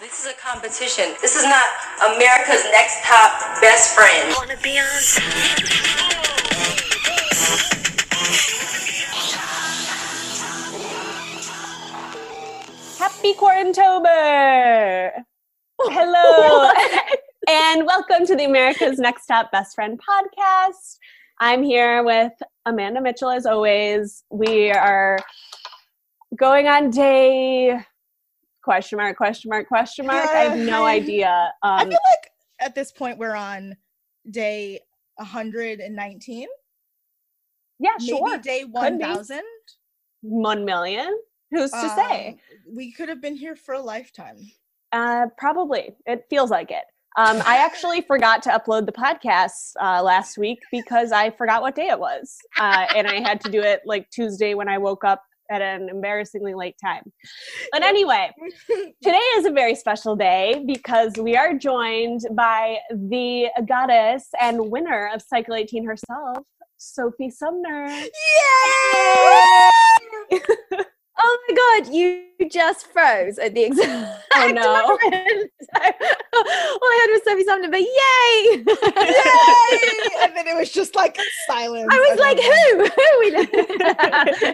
This is a competition. This is not America's next top best friend. Wanna Beyonce? Happy Quarantober! Hello, and welcome to the America's Next Top Best Friend podcast. I'm here with Amanda Mitchell as always. We are going on day question mark question mark question mark. I have no idea. I Um, feel like at this point we're on day 119. yeah, Maybe sure. day 1000. One million. Who's to say? Um, We could have been here for a lifetime. Uh, probably. It feels like it. Um, I actually forgot to upload the podcast uh, last week because I forgot what day it was, uh, and I had to do it like Tuesday when I woke up at an embarrassingly late time. But anyway, today is a very special day because we are joined by the goddess and winner of Cycle 18 herself, Sophie Sumner. Yay! Oh my god, you just froze at the exact Oh, no. moment. So, all I heard was Sophie Sumner, but yay! Yay! and then it was just like silence. I was like, who? Who are we,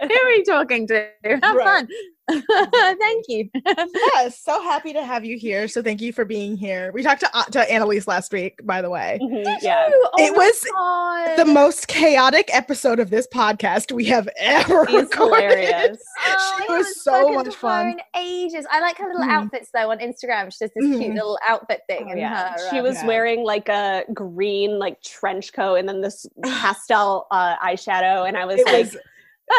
who are we talking to? Have Right. fun. Thank you. Yes, so happy to have you here. So thank you for being here. We talked to uh, to Annalise last week, by the way. Mhm, yeah. Oh It was God. The most chaotic episode of this podcast we have ever He's recorded. hilarious. Oh, She I was so much fun. Ages. I like her little Mhm. outfits though on Instagram. She does this cute Mhm. little outfit thing. Oh, and yeah. her, she um, was Yeah. wearing like a green like trench coat and then this pastel uh, eyeshadow and i was It like was,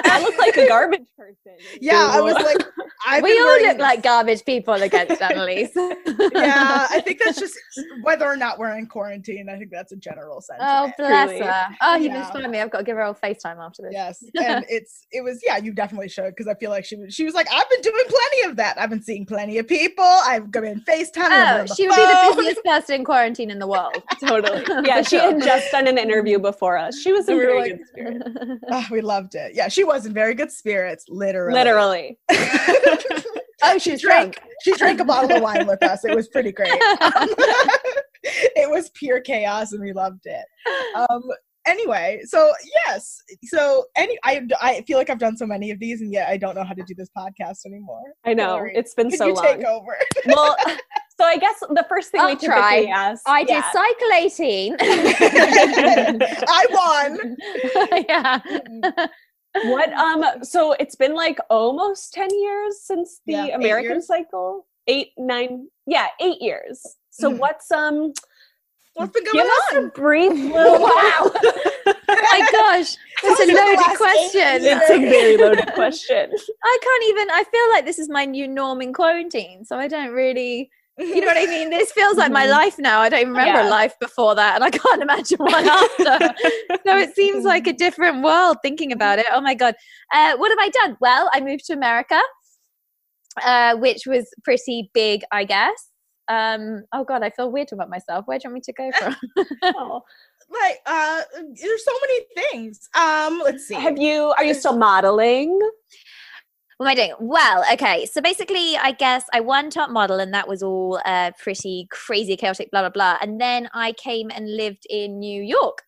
i look like a garbage person yeah, I was like, I've we been all wearing- look like garbage people against Annalise. yeah, I think that's just whether or not we're in quarantine. I think that's a general sense. Oh, sentiment. bless Truly. her. Oh, you've Yeah. inspired me. I've got to give her a FaceTime after this. yes, and it's it was yeah. You definitely should because I feel like she was she was like I've been doing plenty of that. I've been seeing plenty of people. I've been FaceTime. Oh, she would be the busiest person in quarantine in the world. totally yeah For she had just done an interview before us she was in We were very like- good spirit Oh, we loved it. Yeah, she was in very good spirits. Literally, literally oh, she drank. drunk. She drank a bottle of wine with us. It was pretty great. Um, it was pure chaos, and we loved it. Um, anyway, so yes, so any I I feel like I've done so many of these, and yet I don't know how to do this podcast anymore. i know Hillary, it's been Can so you long take over? well so i guess the first thing we I'll typically try. ask I did yeah. cycle 18. I won. yeah. What um so it's been like almost 10 years since the Yeah, american years. cycle eight nine yeah eight years so Mhm. what's um What's been going give going us a brief little Wow. Oh my gosh. That's a loaded question. it's a very loaded question I can't even, I feel like this is my new norm in quarantine. So I don't really, you know what I mean? This feels like my Mhm. life now. I don't even remember Yeah. life before that. And I can't imagine one after. so it seems like a different world thinking about it. Oh my God. Uh, what have I done? Well, I moved to America, uh, which was pretty big, I guess. Um, oh God, I feel weird about myself. Where do you want me to go from? Oh. like uh there's so many things. Um let's see. have you are you still modeling What am I doing? Well, okay. So basically, I guess I won top model, and that was all uh, pretty crazy, chaotic, blah blah blah. And then I came and lived in New York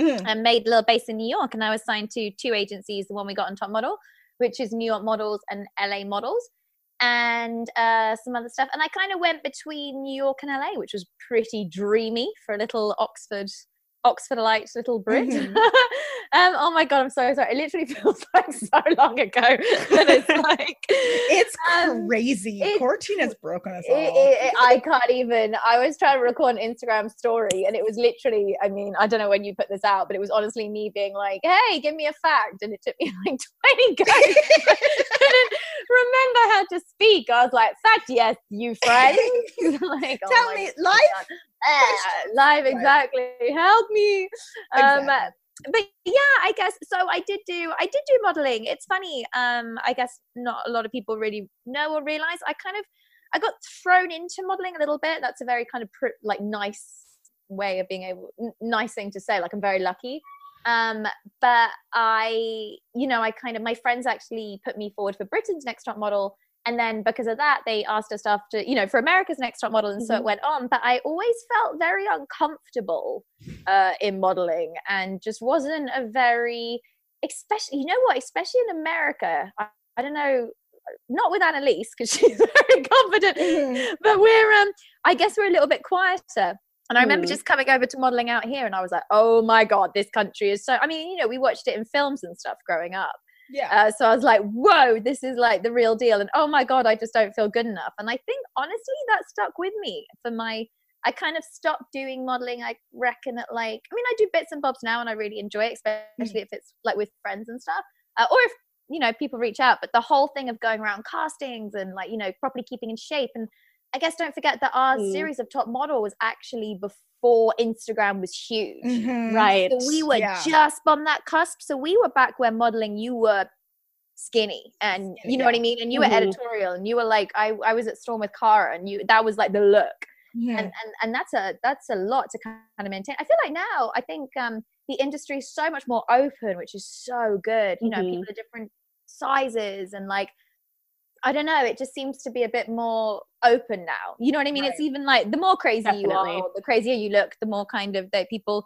Mhm. and made a little base in New York, and I was signed to two agencies. The one we got on top model, which is New York Models and LA Models, and uh, some other stuff. And I kind of went between New York and LA, which was pretty dreamy for a little Oxford. Oxfordite little Brit. Mhm. um, oh my god, I'm so sorry. It literally feels like so long ago. And it's like It's um, crazy. it- Quarantine has broken us it- all. it- I can't even. I was trying to record an Instagram story, and it was literally. I mean, I don't know when you put this out, but it was honestly me being like, "Hey, give me a fact," and it took me like twenty goes. I remember how to speak. I was like, "Fact, yes, you friend." like, oh Tell my me, God. Ah, live exactly. Help me. Um, Exactly. but yeah, I guess so. I did do I did do modeling. It's funny. Um, I guess not a lot of people really know or realize. I kind of I got thrown into modeling a little bit. That's a very kind of pr- like nice way of being able n- nice thing to say. Like I'm very lucky. Um, but I, you know, I kind of my friends actually put me forward for Britain's Next Top Model, and then because of that, they asked us after, you know, for America's Next Top Model, and so Mhm. it went on. But I always felt very uncomfortable uh, in modeling, and just wasn't a very, especially, you know what, especially in America. I, I don't know, not with Annalise because she's very confident, Mhm. but we're, um, I guess we're a little bit quieter. And I remember Mm. just coming over to modeling out here, and I was like, "Oh my god, this country is so." I mean, you know, we watched it in films and stuff growing up, Yeah. uh, so I was like, whoa, this is like the real deal. And oh my God, I just don't feel good enough. And I think honestly, that stuck with me for my, I kind of stopped doing modeling. I reckon at like, I mean, I do bits and bobs now and I really enjoy it, especially if it's like with friends and stuff. Uh, or if, you know, people reach out. But the whole thing of going around castings and like, you know, properly keeping in shape. And I guess don't forget that our Mm. series of Top Model was actually before Instagram was huge. Mhm. Right. So we were Yeah. just on that cusp. So we were back when modeling, you were skinny and Skinny, you know yeah. what I mean? And you were Mhm. editorial and you were like, I, I was at Storm with Cara and you that was like the look. Mhm. And, and and that's a that's a lot to kind of maintain. I feel like now I think um the industry is so much more open, which is so good. You know, Mhm. people are different sizes and like I don't know, it just seems to be a bit more open now. You know what I mean? It's even like the more crazy you are, the crazier you look, the more kind of that people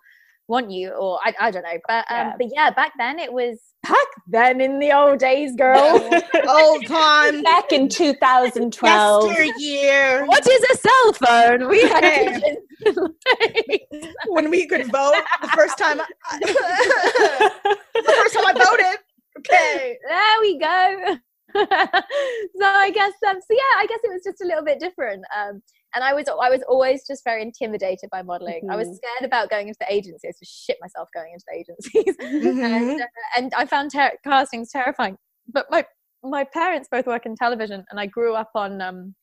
want you, or I, I don't know. But um, Yeah. but yeah, back then it was back then in the old days, girl. Old time. Back in 2012. Yesteryear. what is a cell phone? We had Hey. pigeons. When we could vote the first time. I, the first time I voted. Okay. there we go. so I guess um, so yeah, I guess it was just a little bit different. Um, and I was I was always just very intimidated by modeling. I was Mhm. scared about going into the agency. I used to shit myself going into the agencies, Mhm. and, uh, and I found ter- castings terrifying. But my my parents both work in television, and I grew up on um,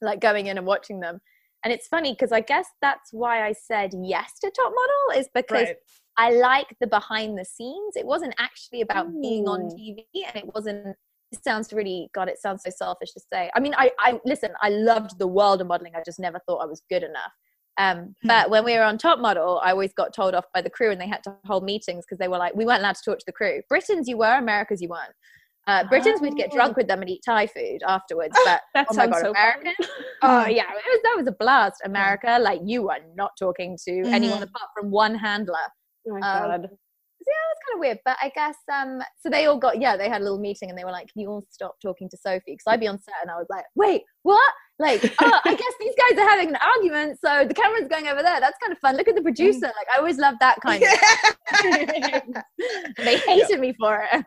like going in and watching them. And it's funny because I guess that's why I said yes to Top Model is because Right. I like the behind the scenes. It wasn't actually about being on TV, and it wasn't. It sounds really God. It sounds so selfish to say. I mean, I, I listen. I loved the world of modeling. I just never thought I was good enough. Um, Hmm. but when we were on Top Model, I always got told off by the crew, and they had to hold meetings because they were like, we weren't allowed to talk to the crew. Britons, you were. Americas, you weren't. Uh, Britons, we'd get Oh. drunk with them and eat Thai food afterwards. But That oh my sounds god, so American! fun. Oh yeah, it was, that was a blast. America, like you are not talking to anyone Mhm. apart from one handler. Oh my Um, God. Yeah, it was kind of weird, but I guess um. So they all got yeah, they had a little meeting and they were like, "Can you all stop talking to Sophie?" Because I'd be on set and I was like, "Wait, what?" Like, oh, I guess these guys are having an argument, so the camera's going over there. That's kind of fun. Look at the producer. Like, I always loved that kind of. they hated me for it.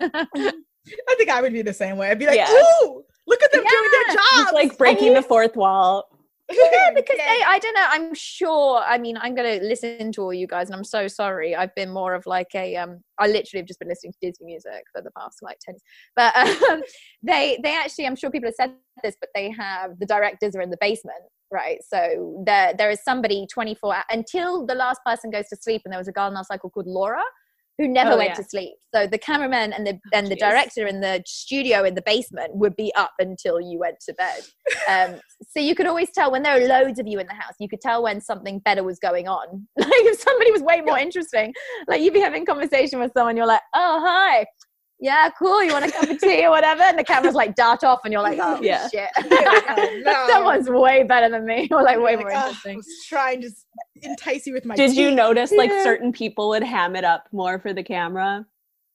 I think I would be the same way. I'd be like, Yeah. ooh, look at them doing their job. Like breaking the fourth wall. Yeah, because they, I don't know. I'm sure. I mean, I'm gonna listen to all you guys, and I'm so sorry. I've been more of like a. Um, I literally have just been listening to Disney music for the past like ten. But um, they, they actually, I'm sure people have said this, but they have the directors are in the basement, right? So there, there is somebody 24 until the last person goes to sleep, and there was a girl in our cycle called Laura. Who never Oh, went yeah. to sleep? So the cameraman and the and the Jeez. director in the studio in the basement would be up until you went to bed. Um, so you could always tell when there are loads of you in the house, you could tell when something better was going on. Like if somebody was way more interesting, like you'd be having conversation with someone, you're like, oh hi, yeah, cool. You want a cup of tea or whatever, and the camera's like dart off, and you're like, oh Yeah. shit, Oh, no. someone's way better than me, or like way Like, more "Ah, I interesting. was trying to entice you with my Did you tea." notice like Yeah. certain people would ham it up more for the camera?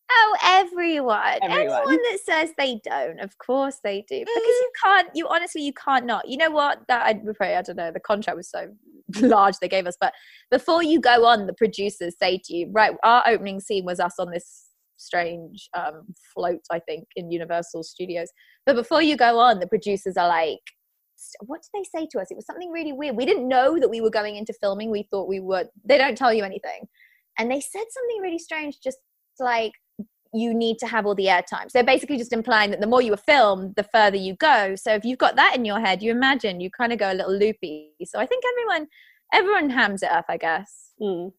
Oh, everyone. Everyone. Anyone that says they don't, of course they do. Because Mm. you can't, you honestly, you can't not. You know what? That I would probably, I don't know, the contract was so large they gave us. But before you go on, the producers say to you, right, our opening scene was us on this strange um, float, I think, in Universal Studios. But before you go on, the producers are like, what did they say to us? It was something really weird. We didn't know that we were going into filming. We thought we were, they don't tell you anything. And they said something really strange, just like, you need to have all the airtime. So basically just implying that the more you film, the further you go. So if you've got that in your head, you imagine you kind of go a little loopy. So I think everyone everyone hams it up, I guess. Mm,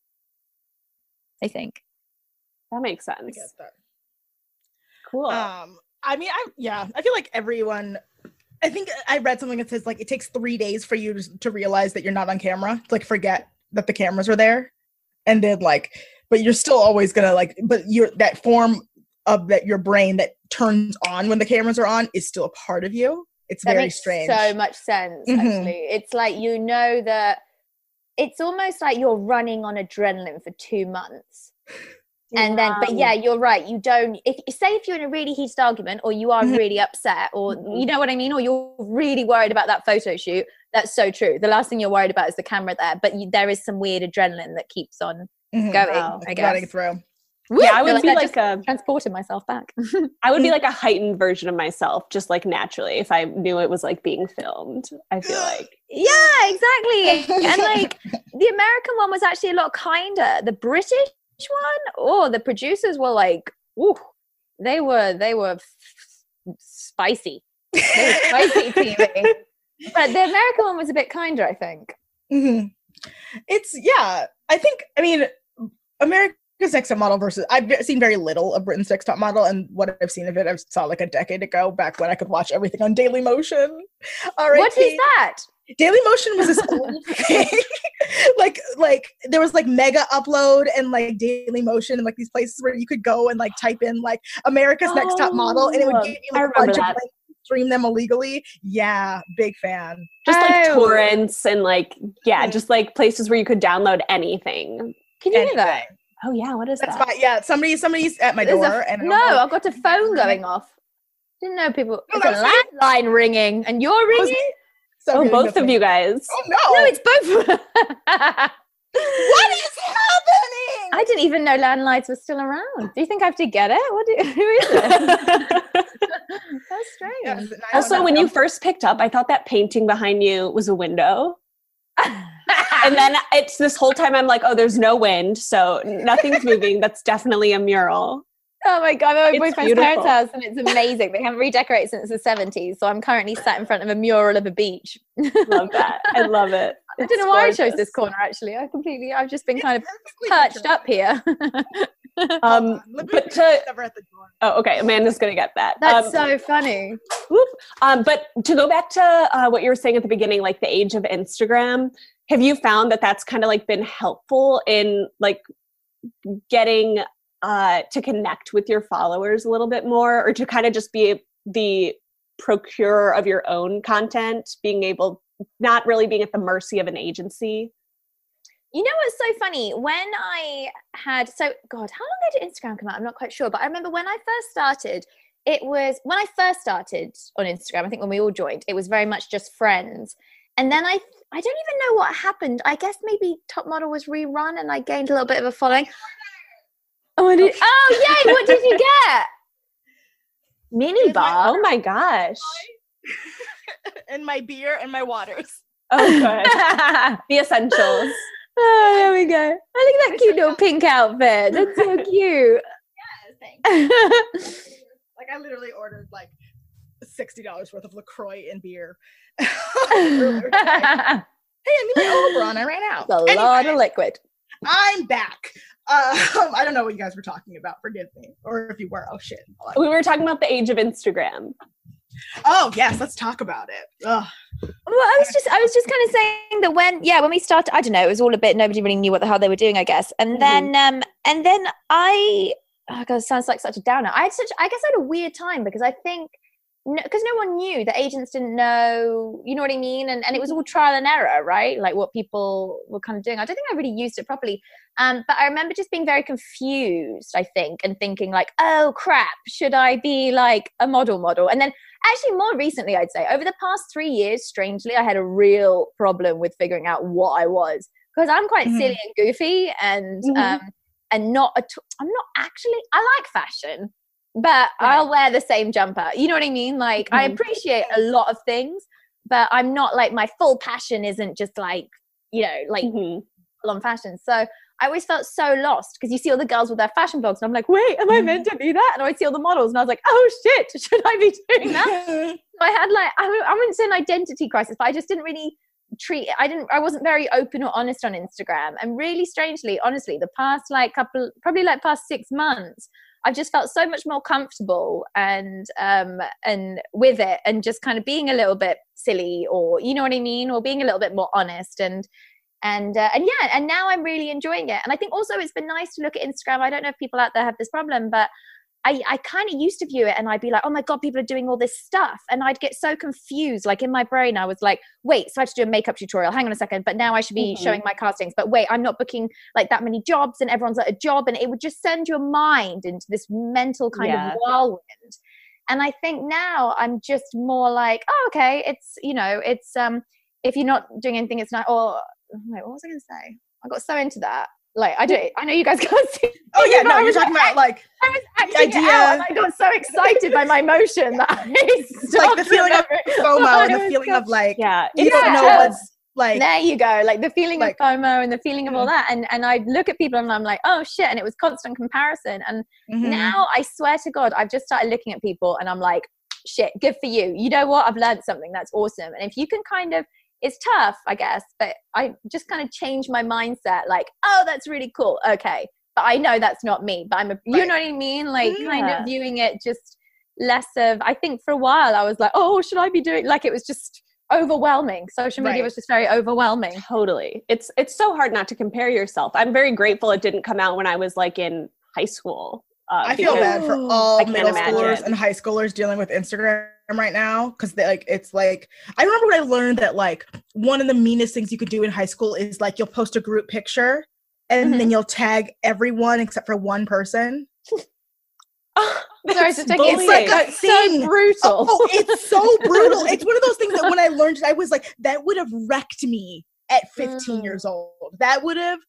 I think. That makes sense. that. Cool. Um, I mean, I yeah, I feel like everyone. I think I read something that says like it takes three days for you to, to realize that you're not on camera. Like forget that the cameras are there, and then like, but you're still always gonna like, but you're that form of that your brain that turns on when the cameras are on is still a part of you. It's that very makes strange. so much sense Mhm. actually it's like you know that it's almost like you're running on adrenaline for two months and then but yeah you're right you don't if say if you're in a really heated argument or you are Mhm. really upset or Mhm. you know what i mean or you're really worried about that photo shoot that's so true the last thing you're worried about is the camera there but you, there is some weird adrenaline that keeps on Mhm. going Wow. i running guess through. Woo! yeah, I would be I like a transported myself back I would be like a heightened version of myself, just like naturally, if I knew it was like being filmed. I feel like Yeah, exactly. and like the American one was actually a lot kinder. The British one, oh, the producers were like, ooh, they were they were f- spicy. They were spicy TV. But the American one was a bit kinder, I think. Mhm. It's yeah. I think I mean America's Next Top Model versus I've seen very little of Britain's Next Top Model, and what I've seen of it, I saw like a decade ago, back when I could watch everything on Daily Motion. All right, What is that? Daily Motion was this old thing. like like there was like mega upload and like Daily Motion and like these places where you could go and like type in like America's Next Top Model and it would Oh, give you like a bunch of like stream them illegally. Yeah, big fan. just like Oh. torrents and like yeah, just like places where you could download anything. Can you hear that? Oh yeah, what is That's that? fine. Yeah, somebody somebody's at my There's door f- and no, know- I've got a phone going off. Didn't know people. No, It's a landline ringing, and you're ringing. So Oh, both of you guys. Oh no! No, it's both. what is happening? I didn't even know landlines were still around. Do you think I have to get it? What do, who is it? That's strange. Yes, also, when you first picked up, I thought that painting behind you was a window. And then it's this whole time I'm like, oh, there's no wind, so nothing's moving. That's definitely a mural. Oh my god, I'm at my It's boyfriend's parents' beautiful. house and it's amazing. They haven't redecorated since the 70s, so I'm currently sat in front of a mural of a beach. Love that. I love it. I don't know why I chose this corner actually. I completely, I've just been It's kind of perched up here. Um, but to my cover at the door. oh, okay, Amanda's gonna get that. That's Um, so funny. Whoop. Um, but to go back to uh, what you were saying at the beginning, like the age of Instagram, have you found that that's kind of like been helpful in like getting uh, to connect with your followers a little bit more, or to kind of just be the procurer of your own content, being able not really being at the mercy of an agency? You know what's so funny? When I had so God, how long ago did Instagram come out? I'm not quite sure, but I remember when I first started, it was when I first started on Instagram. I think when we all joined, it was very much just friends, and then I I don't even know what happened. I guess maybe Top Model was rerun, and I gained a little bit of a following. Oh, did, oh yay! What did you get? Mini It was my- bar. Oh my gosh! and my beer and my waters. Oh, good. the essentials. Oh, there we go. I at that cute little pink outfit. That's so cute. Like I literally ordered like sixty dollars worth of Lacroix and beer. Hey, I need my Oberon. I ran out. It's a lot of liquid. I'm back. Uh, I don't know what you guys were talking about. Forgive me, or if you were. Oh shit. We were talking about the age of Instagram. Oh yes, let's talk about it. Ugh. Well, I was just, I was just kind of saying that when, yeah, when we started, I don't know, it was all a bit. Nobody really knew what the hell they were doing, I guess. And Mhm. then, um, and then I, oh god, it sounds like such a downer. I had such, I guess, I had a weird time because I think, because no, one knew the agents didn't know, you know what I mean, and and it was all trial and error, right? Like what people were kind of doing. I don't think I really used it properly. Um, but I remember just being very confused, I think, and thinking like, oh crap, should I be like a model model? And then actually more recently, I'd say over the past three years, strangely, I had a real problem with figuring out what I was because I'm quite Mhm. silly and goofy and Mhm. um and not at I'm not actually I like fashion, but I'll wear the same jumper. You know what I mean? Like I Mhm. appreciate a lot of things, but I'm not like my full passion isn't just like you know like Mhm. full on fashion. So I always felt so lost because you see all the girls with their fashion blogs, and I'm like, wait, am I meant to be that? And I see all the models, and I was like, oh shit, should I be doing that? So I had like I, I wouldn't say an identity crisis, but I just didn't really treat. I didn't. I wasn't very open or honest on Instagram, and really strangely, honestly, the past like couple, probably like past six months. I've just felt so much more comfortable and um and with it and just kind of being a little bit silly or you know what I mean? Or being a little bit more honest and and uh, and yeah and now i'm really enjoying it. And i think also it's been nice to look at instagram. I don't know if people out there have this problem but I, I kind of used to view it and I'd be like, oh my God, people are doing all this stuff. And I'd get so confused. Like in my brain, I was like, wait, so I have to do a makeup tutorial. Hang on a second. But now I should be Mhm. showing my castings. But wait, I'm not booking like that many jobs and everyone's at a job. And it would just send your mind into this mental kind Yeah. of whirlwind. And I think now I'm just more like, oh, okay, it's, you know, it's, um, if you're not doing anything, it's not, or, wait, what was I going to say? I got so into that. Like, I do, I know you guys can't see. Oh yeah, no, you're talking like, about like I was acting idea- out I got so excited by my motion that I like the feeling of FOMO and the feeling of like Yeah. you It's don't know what's like there you go. Like the feeling Like- of fomo and the feeling of all Mhm. that. And and i look at people and i'm like oh shit. And it was constant comparison. And mhm. now i swear to god i've just started looking at people and i'm like shit good for you. You know what? I've learned something. That's awesome. And if you can kind of it's tough i guess but i just kind of changed my mindset like oh that's really cool okay but i know that's not me but i'm a you know what i mean like kind of viewing it just less of i think for a while i was like oh should i be doing like it was just overwhelming social media Right. was just very overwhelming Totally. It's it's so hard not to compare yourself. I'm very grateful it didn't come out when I was like in high school. Uh, I feel bad for all middle schoolers imagine. and high schoolers dealing with Instagram right now because they like it's like I remember when I learned that like one of the meanest things you could do in high school is like you'll post a group picture and Mhm. then you'll tag everyone except for one person. Sorry That's to. It's like a It's so thing. brutal. Oh, it's so brutal. It's one of those things that when I learned it, I was like, that would have wrecked me at 15 Mm. years old. That would have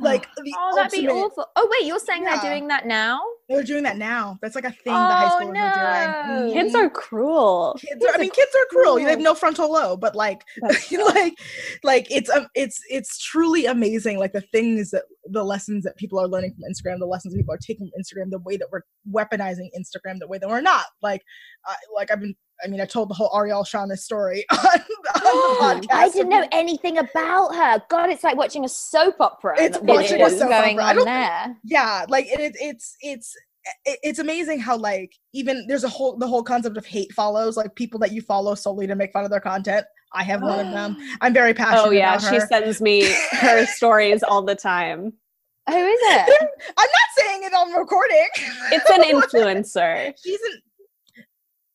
like the Oh, that'd be awful. Oh, wait, you're saying Yeah. they're doing that now? They're doing that now. That's like a thing the high Oh, schoolers no. are doing. Kids Mhm. are cruel. kids are, I mean, kids are cruel. They have no frontal lobe, but like, That's like, like it's um, it's it's truly amazing. Like the things that the lessons that people are learning from Instagram, the lessons people are taking from Instagram, the way that we're weaponizing Instagram, the way that we're not. Like, I like I've been. I mean, I told the whole Ariel Shauna story on, on the podcast. I didn't know anything about her. God, it's like watching a soap opera. It's that watching a soap going opera. I on don't- there. yeah like it, it, it's it's it's amazing how like even there's a whole the whole concept of hate follows like people that you follow solely to make fun of their content i have one of them i'm very passionate Oh yeah, about she sends me her stories all the time. Who is it? i'm not saying it on recording It's an influencer. she's an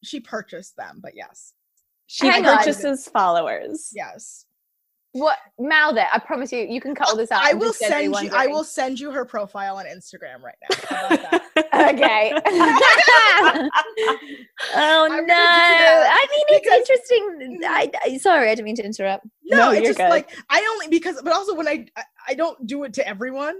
she purchased them but yes She Hang on. purchases followers. yes what? Mouth it. I promise you, you can cut all this out. i will send you i will send you her profile on instagram right now How about that? Okay. oh I'm no! gonna do that I mean, it's because- interesting. Mm. I, I sorry, I didn't mean to interrupt. no, No, it's you're just good. like I only because but also when I, I I don't do it to everyone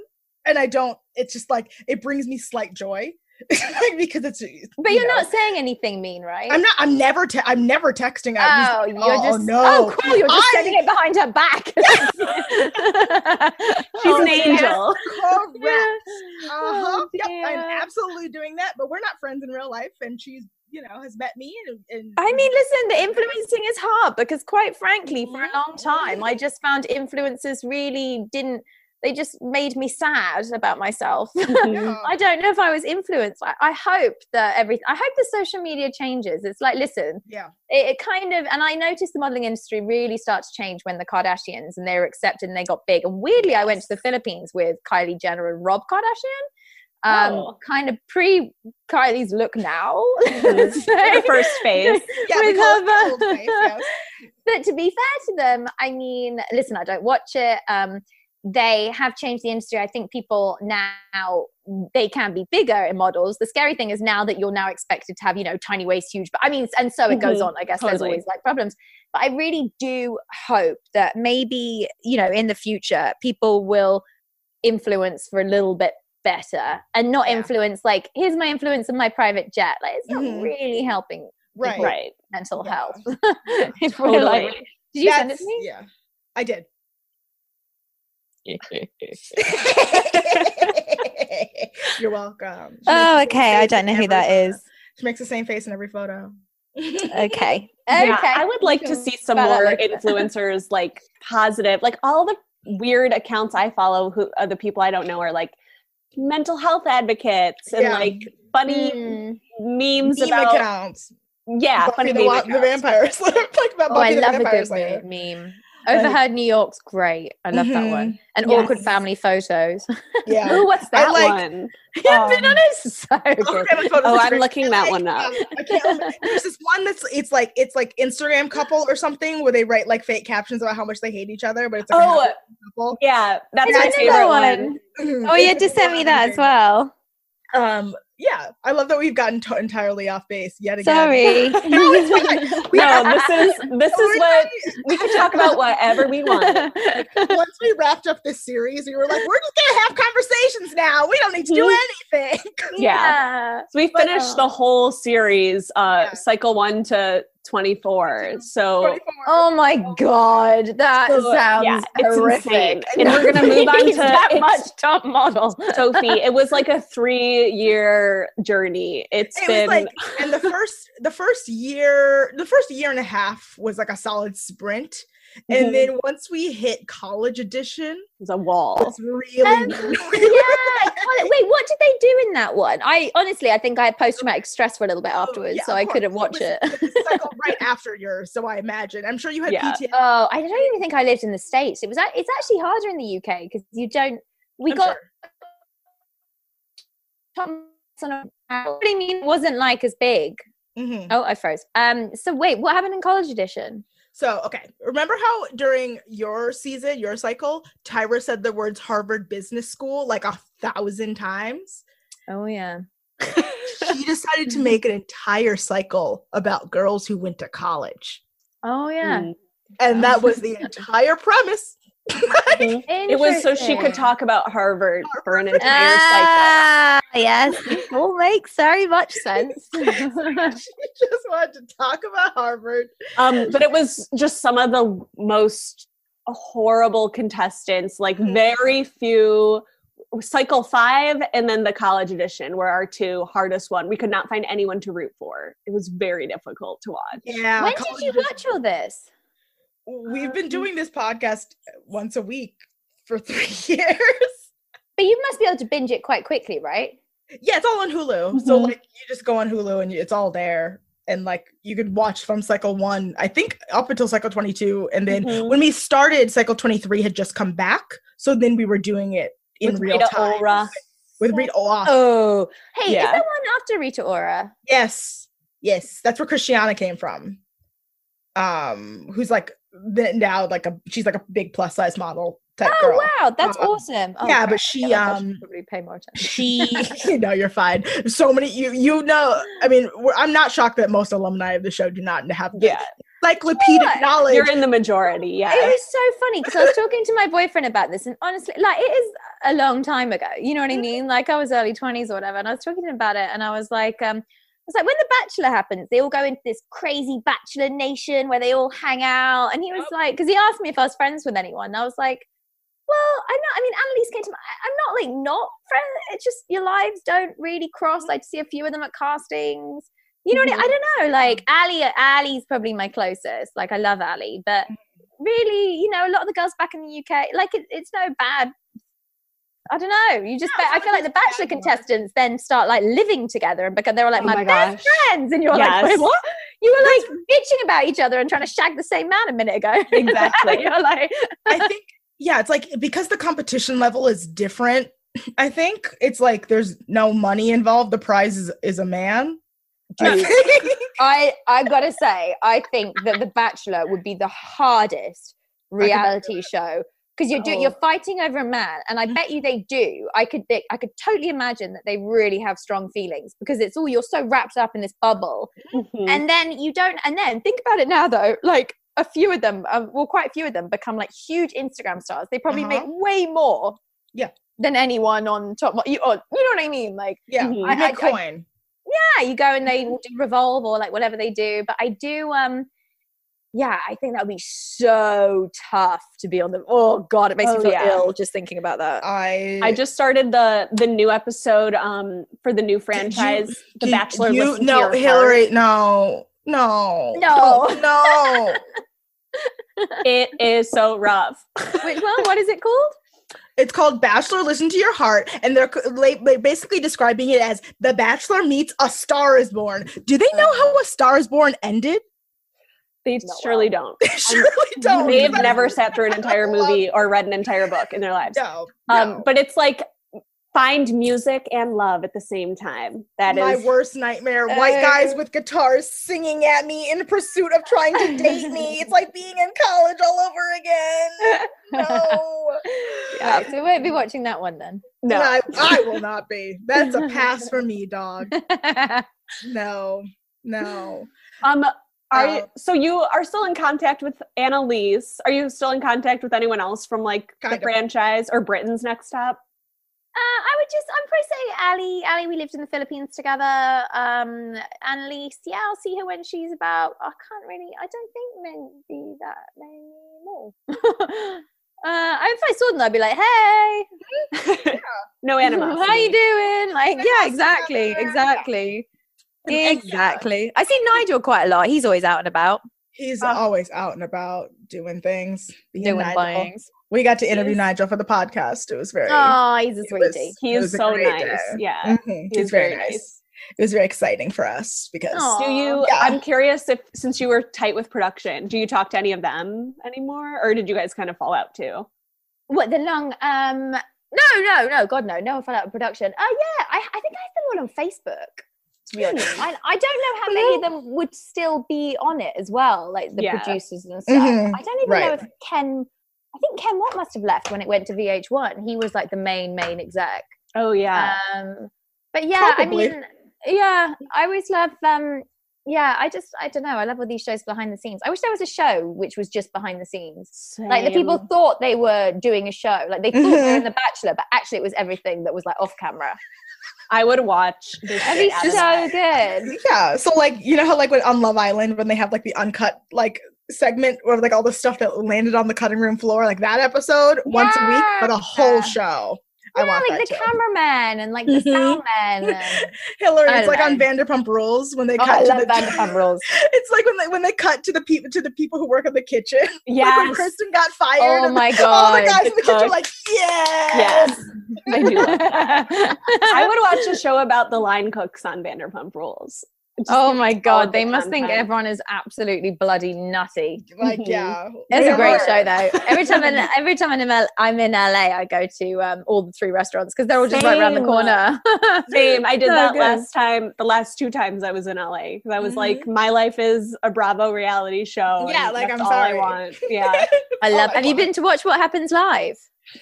and I don't it's just like it brings me slight joy like, because it's But you you're know, not saying anything mean, right? I'm not I'm never te- I'm never texting Oh, you're oh, just no Oh, cool! You're just I- sending it behind her back. She's Oh, an angel. correct uh-huh Oh, yep I'm absolutely doing that but we're not friends in real life and she's you know has met me and, and I mean, listen, the influencing is hard because, quite frankly, for a Mhm. long time, I just found influencers really didn't. They just made me sad about myself. yeah. I don't know if I was influenced. I, I hope that everything. I hope the social media changes. It's like, listen, yeah it, it kind of, and I noticed the modeling industry really start to change when the Kardashians and they were accepted and they got big. And weirdly, I went to the Philippines with Kylie Jenner and Rob Kardashian. Um, Oh. kind of pre Kylie's look now. Mhm. So- The first phase. yeah with her- yes. but to be fair to them, I mean, listen, I don't watch it. Um, they have changed the industry. I think people now they can be bigger in models. The scary thing is now that you're now expected to have, you know, tiny waist, huge. But I mean, and so it goes Mhm, on. I guess there's always like problems. But I really do hope that maybe you know in the future people will influence for a little bit better and not Yeah. influence like here's my influence in my private jet. Like it's not Mhm. really helping right Right. mental Yeah. health. If we're Totally. like- did you send it to me? yeah I did You're welcome. She Oh, makes the same okay. I don't know who every that photo. is. She makes the same face in every photo. Okay. Yeah, okay. I would like to see some more like that. influencers like positive. Like all the weird accounts I follow who are the people I don't know are like mental health advocates and Yeah. like funny Mm. memes Meme about accounts. yeah, Buffy funny the, meme the accounts. vampires. like about Oh, I Buffy the love a good Slayer. meme. Overheard New York's great. I love that Mhm. one. And Yes. awkward family photos. Yeah. Ooh, what's that like- one? yeah, been Um, honest. So I'll good. look at the photos Oh, I'm looking that Like, one up. um, I can't. There's this one that's it's like it's like Instagram couple or something where they write like fake captions about how much they hate each other, but it's like a Oh, couple. yeah, that's I my favorite that one. one. Oh, you just sent me that as well. Um, yeah, I love that we've gotten to- entirely off base yet again. Sorry. no, it's fine. We- No, this is this is We're what we can talk about whatever we want. once we wrapped up this series, we were like, we're just gonna have conversations now. We don't need to do Mm-hmm. anything. Yeah. So we But, finished uh, the whole series, uh, Yeah. cycle one to twenty four. So 24. Oh my god, that So, sounds yeah, it's horrific. insane. And we're gonna move on to that much top model. Sophie, it was like a three year journey. It's it been was like and the first the first year the first year and a half was like a solid sprint And then once we hit college edition it was a wall. it's really Um, yeah. Wait, what did they do in that one? I honestly, I think I had post traumatic stress for a little bit afterwards, Oh, Yeah, so I couldn't watch it. cycled right after yours so i imagine i'm sure you had Yeah. PTSD. Oh, I don't even think I lived in the states. It was. It's actually harder in the UK because you don't. We I'm got. sure. What do you mean? It wasn't like as big. Mhm. Oh, I froze. Um. So wait, what happened in college edition? So okay remember how during your season your cycle tyra said the words harvard business school like a thousand times Oh yeah. she decided to make an entire cycle about girls who went to college Oh yeah. Mm. and that was the entire premise It was so she could talk about Harvard for an entire cycle. Ah, yes, it all makes very much sense. she just wanted to talk about harvard Um, but it was just some of the most horrible contestants, like Mhm. very few. Cycle five and then the college edition were our two hardest one. We could not find anyone to root for. It was very difficult to watch. yeah when did you watch all this? We've been doing this podcast once a week for three years But you must be able to binge it quite quickly, right? yeah it's all on hulu so Mhm. like you just go on hulu and it's all there and like you could watch from cycle one i think up until cycle 22 and then Mhm. when we started cycle 23 had just come back so then we were doing it in With real Rita time Ora. with Rita Ora. Oh, hey, is Yeah. that one after Rita Ora? Yes, yes, that's where Christiana came from. Um, who's like th- now like a she's like a big plus size model type Oh girl. wow, that's Um, awesome. Oh, yeah, crap. but she, I should um, probably pay more attention. She, no, you're fine. So many, you you know. I mean, we're, I'm not shocked that most alumni of the show do not have the Yeah, encyclopedic What? knowledge. you're in the majority. Yeah. It was so funny because I was talking to my boyfriend about this, and honestly, like it is a long time ago. You know what I mean? Like I was early twenties or whatever, and I was talking to him about it, and I was like, um, I was like, when the Bachelor happens, they all go into this crazy Bachelor Nation where they all hang out, and he was like, because he asked me if I was friends with anyone, and I was like. Well, I'm not. I mean, Annalise came to my. I'm not like not friends. It's just your lives don't really cross. Like, see a few of them at castings. You know what I, I mm-hmm. don't know. Like Ali, Ali's probably my closest. Like I love Ali, but mm-hmm. really, you know, a lot of the girls back in the UK, like it, it's no bad. I don't know. You just, No, I feel like the Bachelor contestants then start like living together, and because they were like Oh my, my best friends, and you're like, wait, what? You were like bitching about each other and trying to shag the same man a minute ago. Exactly. you're like, I think, yeah, it's like because the competition level is different. I think it's like there's no money involved. The prize is, is a man. I Dude. think. I I gotta say, I think that The Bachelor would be the hardest reality show because you're do, Oh. you're fighting over a man, and I Mhm. bet you they do. I could they, I could totally imagine that they really have strong feelings because it's all you're so wrapped up in this bubble, Mhm. and then you don't. And then think about it now, though, like. A few of them, um, well, quite a few of them become like huge Instagram stars. They probably make Uh-huh. way more, Yeah. than anyone on top. You, or, you know what I mean? Like, Yeah, Mhm. I, I- I- yeah, you go and they will do revolve or like whatever they do. But I do, um, yeah, I think that would be so tough to be on the. Oh God, it makes Oh, me feel yeah. ill just thinking about that. I I just started the the new episode um for the new franchise, The Bachelor. You, no, Heart. Hillary. No, no, No. no. It is so rough. Which one? What is it called? It's called Bachelor Listen to Your Heart, and they're co- la- ba- basically describing it as The Bachelor meets A Star is Born. Do they know how A Star is Born ended? They No, surely well. don't. They surely don't. They've never sat through an entire movie or read an entire book in their lives. No, Um, no. but it's like find music and love at the same time. That is my worst nightmare. White guys Uh. with guitars singing at me in pursuit of trying to date me. It's like being in college all over again. No. Yeah. Right, so we won't be watching that one then. no. I, I will not be. That's a pass for me, dog. No, no. Um, are you, so you are still in contact with Annalise? Are you still in contact with anyone else from like Kind the of. franchise or Britain's Next Top? Uh, I would just, I'm probably say Ali. Ali, we lived in the Philippines together. Um, Annalise, yeah, I'll see her when she's about. I can't really. I don't think maybe that many more. uh, if I saw them, I'd be like, "Hey, no animosity. how you doing?" Like, yeah, exactly, exactly, And- and yeah, exactly. I see Nigel quite a lot. He's always out and about He's Oh. always out and about doing things. doing things. We got to interview He's- Nigel for the podcast. It was very. Oh, he's a it was- sweetie. He it is was a so nice. day. Yeah. Mhm, He's is very nice. It was very exciting for us because Aw. Do you? Yeah. I'm curious if, since you were tight with production, do you talk to any of them anymore, or did you guys kind of fall out too? What the long? Um, no, no, no. God, no. No one fell out of production. Oh yeah, I, I think I have them all on Facebook. To be honest, I, I don't know how many of them would still be on it as well, like the Yeah. producers and stuff. Mhm, I don't even know if Ken. I think Ken Watt must have left when it went to VH1. He was like the main main exec. Oh yeah. Um, but yeah, Probably. I mean, yeah, I always love. Um, yeah, I just I don't know. I love all these shows behind the scenes. I wish there was a show which was just behind the scenes. Like the people thought they were doing a show, like they thought they were in The Bachelor, but actually it was everything that was like off camera. I would watch. The That'd be shit out of so that. good. yeah. So like you know how like when on Love Island when they have like the uncut like segment of like all the stuff that landed on the cutting room floor, like that episode once a week for the whole Yeah. show. I want like the too. cameraman and like the Mhm. sound. And, Hillary, it's like on. Vanderpump Rules when they oh, cut I to love the Vanderpump Rules. It's like when they when they cut to the people to the people who work in the kitchen. Like when Kristen got fired. Oh my all the god. guys in the the kitchen are like, yes. Yes. I do. I would watch a show about the line cooks on Vanderpump Rules. Just oh my god, they the must think content. everyone is absolutely bloody nutty. Like, Mhm. yeah. It's a great show though. Every time in, every time I'm in, L- I'm in LA, I go to um, all the three restaurants because they're all just right around the corner. Same. I did So that good. last time. The last two times I was in LA because I was Mhm. like, my life is a Bravo reality show. Yeah, like, that's I'm all sorry. I want. Yeah. I Oh love. my have you been to watch What Happens Live?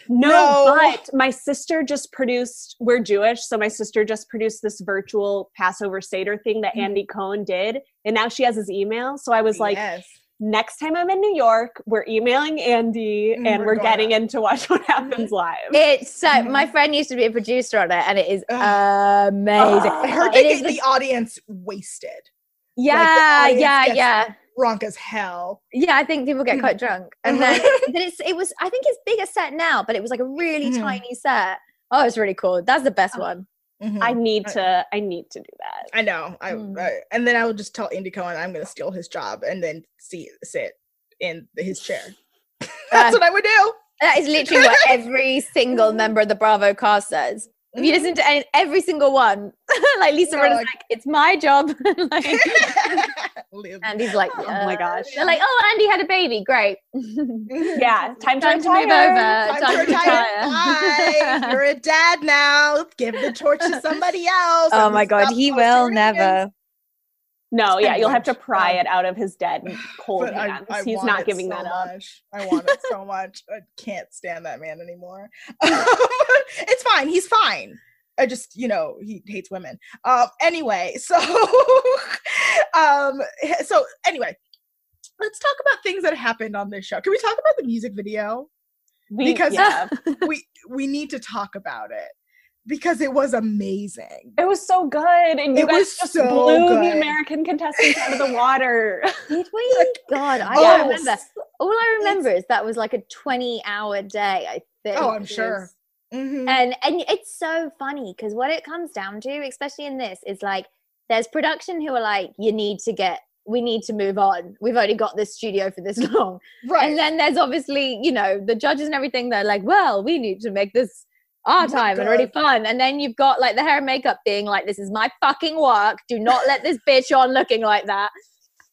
No, No. but my sister just produced. We're Jewish, so my sister just produced this virtual Passover Seder thing that Mhm. Andy Cohen did, and now she has his email. So I was like, yes. next time I'm in New York, we're emailing Andy, Mm, and we're we're, getting in to watch what happens live. It's so. Mhm. My friend used to be a producer on it, and it is Ugh. amazing. I heard It they is the- the audience wasted. yeah, audience yeah, yeah, Drunk as hell. yeah. I think people get quite drunk, and Uh-huh. then but it's it was. I think it's bigger set now, but it was like a really Mhm. tiny set. Oh, it's really cool. That's the best Oh. one. Mhm. I need to. I need to do that. I know. I, Mm. I and then I will just tell Andy Cohen I'm going to steal his job and then see sit in his chair. That's Uh, what I would do. That is literally what every single member of the Bravo cast says. If you Mhm. listen to any, every single one, like Lisa Rinna's like- like, it's my job. like, Live. Andy's like, Oh, oh my gosh. They're like, oh, Andy had a baby. Great. Yeah, time to Time to move over. Time to retire. Bye. You're a dad now. Give the torch to somebody else. oh my God. He will reunions. never. No, yeah, you'll have to pry it out of his dead cold But hands. I He's not giving so that up. much. I want it so much. I can't stand that man anymore. it's fine. He's fine. I just, you know, he hates women. Um, anyway, so um so anyway, let's talk about things that happened on this show. Can we talk about the music video? We, Because- yeah, we we need to talk about it because it was amazing. it was so good, and you It guys was just so blew good. the American contestants out of the water. Did we? God, I Oh, don't remember. All I remember is that was like a 20 hour day, I think. Oh, I'm sure. Mhm. and and it's so funny because what it comes down to especially in this is like there's production who are like you need to get we need to move on we've only got this studio for this long Right. and then there's obviously you know the judges and everything they're like well we need to make this our Oh time and really fun and then you've got like the hair and makeup being like this is my fucking work do not let this bitch on looking like that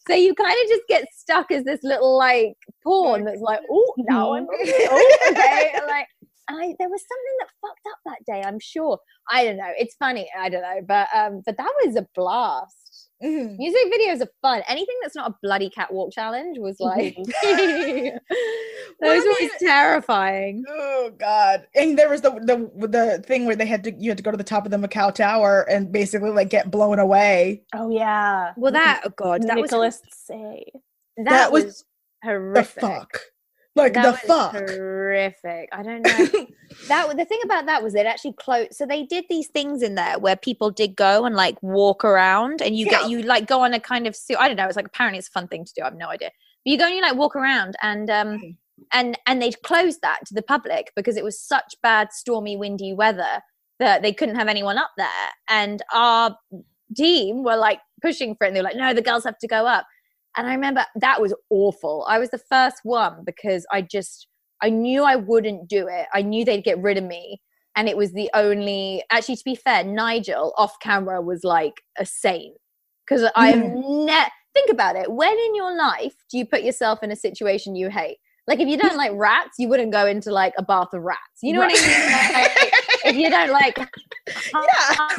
So you kind of just get stuck as this little like pawn that's like, oh, now I'm oh, okay. like, and I, there was something that fucked up that day. I'm sure. I don't know. It's funny. I don't know, but um, but that was a blast. Mhm. Music videos are fun. Anything that's not a bloody catwalk challenge was like those Well, were terrifying. Oh God! And there was the the the thing where they had to you had to go to the top of the Macau Tower and basically like get blown away. Oh yeah. Well, that oh god, that Nicholas say. was that that, was was, The horrific. fuck, like That the fuck. horrific. I don't know. that the thing about that was it actually closed. So they did these things in there where people did go and like walk around, and you Yeah. get you like go on a kind of su- I don't know. It's like apparently it's a fun thing to do. I have no idea. But you go and you like walk around, and um Mm. and and they closed that to the public because it was such bad stormy, windy weather that they couldn't have anyone up there. And our team were like pushing for it, and they were like, "No, the girls have to go up." And I remember that was awful. I was the first one because I just I knew I wouldn't do it. I knew they'd get rid of me. And it was the only actually to be fair, Nigel off camera was like a saint. Because I've ne- think about it. When in your life do you put yourself in a situation you hate? Like if you don't like rats, you wouldn't go into like a bath of rats. You know what I mean? Like, if you don't like Yeah.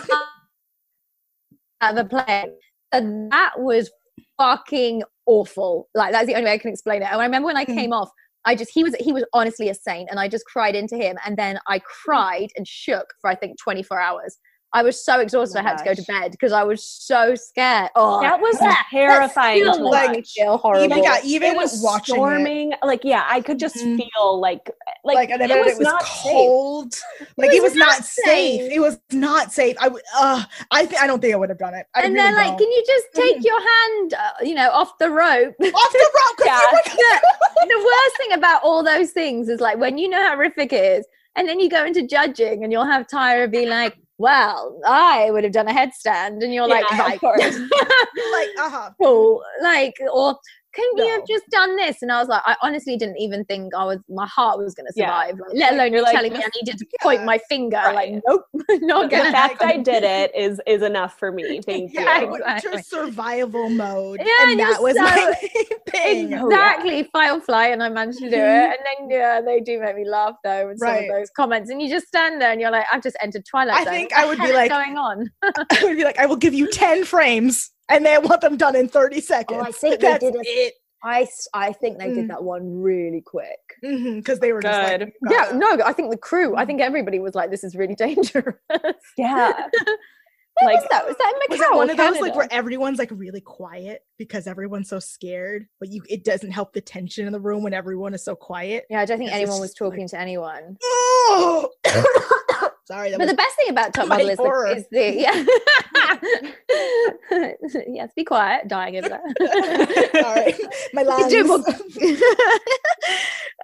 at the play. And that was fucking awful. Like that's the only way I can explain it. And I remember when I Mm. came off, I just he was he was honestly a saint, and I just cried into him, and then I cried and shook for I think 24 hours. I was so exhausted, Oh I had to go to bed because I was so scared. Oh, That was that terrifying still to watch. feel horrible. Even yeah, even it was watching it, storming. Like yeah, I could just Mhm. feel like like, like, and it was, it was not safe. cold. Like it was was not not safe. safe. It was not safe. I. Uh, I think I don't think I would have done it. I and really then like, don't. can you just take your hand, uh, you know, off the rope? off the rope. Yeah. you were- the worst thing about all those things is like when you know how horrific it is, and then you go into judging, and you'll have Tyra be like, "Well, I would have done a headstand," and you're like, Yeah, of course. like uh huh. cool." Like, or can you have just done this? And I was like, I honestly didn't even think I was. My heart was going to Yeah. survive, like, let alone You're like, telling me I needed to point yeah. my finger. Right. Like, nope, not the gonna fact I did it is is enough for me. Thank Yeah, you. it was Exactly. just survival mode, Yeah, and and that was so- my main thing. Oh, yeah. exactly fight or flight and i managed to do it and then yeah they do make me laugh though with some Right. of those comments and you just stand there and you're like i've just entered twilight I Zone. think What I would be like- going on I would be like, I will give you ten frames, and they want them done in thirty seconds. Oh, think they did a- it. i s- i think they Mm. did that one really quick Because they were just like, Good. "You yeah no i think the crew i Mhm. think everybody was like this is really dangerous Yeah. Where Like, was that was that in Was it or one of those like where everyone's like really quiet because everyone's so scared, but you it doesn't help the tension in the room when everyone is so quiet. yeah i don't think anyone was just like- talking to anyone Oh, sorry, that but was the best thing about top model is the, horror. is the yeah yes be quiet dying over there sorry. My You lungs. do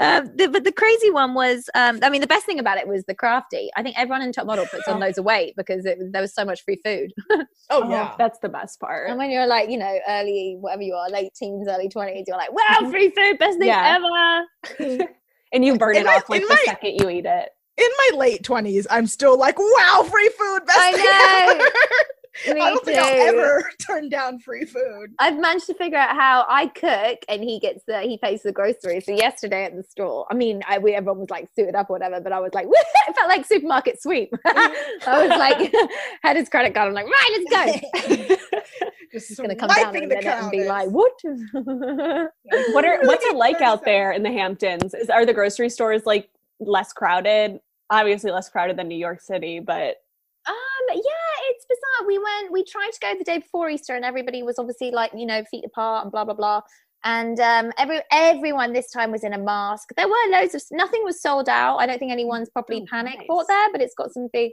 um, the, but the crazy one was, um, I mean, the best thing about it was the crafty. I think everyone in Top Model puts on loads of weight because it, there was so much free food. oh oh, yeah. that's the best part. And when you're like, you know, early, whatever you are, late teens, early 20s, you're like, wow, free food, best thing Yeah. ever. and you burn In it my- off like in the my- second you eat it. In my late twenties, I'm still like, wow, free food, best I thing know. ever. Me I don't think I'll ever turn down free food. I've managed to figure out how I cook and he gets the he pays the groceries. So yesterday at the store, I mean, I, we everyone was like suited up or whatever, but I was like, it felt like supermarket sweep. I was like, had his credit card. I'm like, right, let's go. Just He's gonna come down in a minute and be like, what? What are what's it like out there in the Hamptons? Is are the grocery stores like less crowded? Obviously less crowded than New York City, but Um, yeah, it's bizarre. We went, we tried to go the day before Easter, and everybody was obviously like, you know, feet apart and blah blah blah. And um, every everyone this time was in a mask. There were loads of nothing was sold out. I don't think anyone's properly Oh, panic nice. bought there, but it's got some big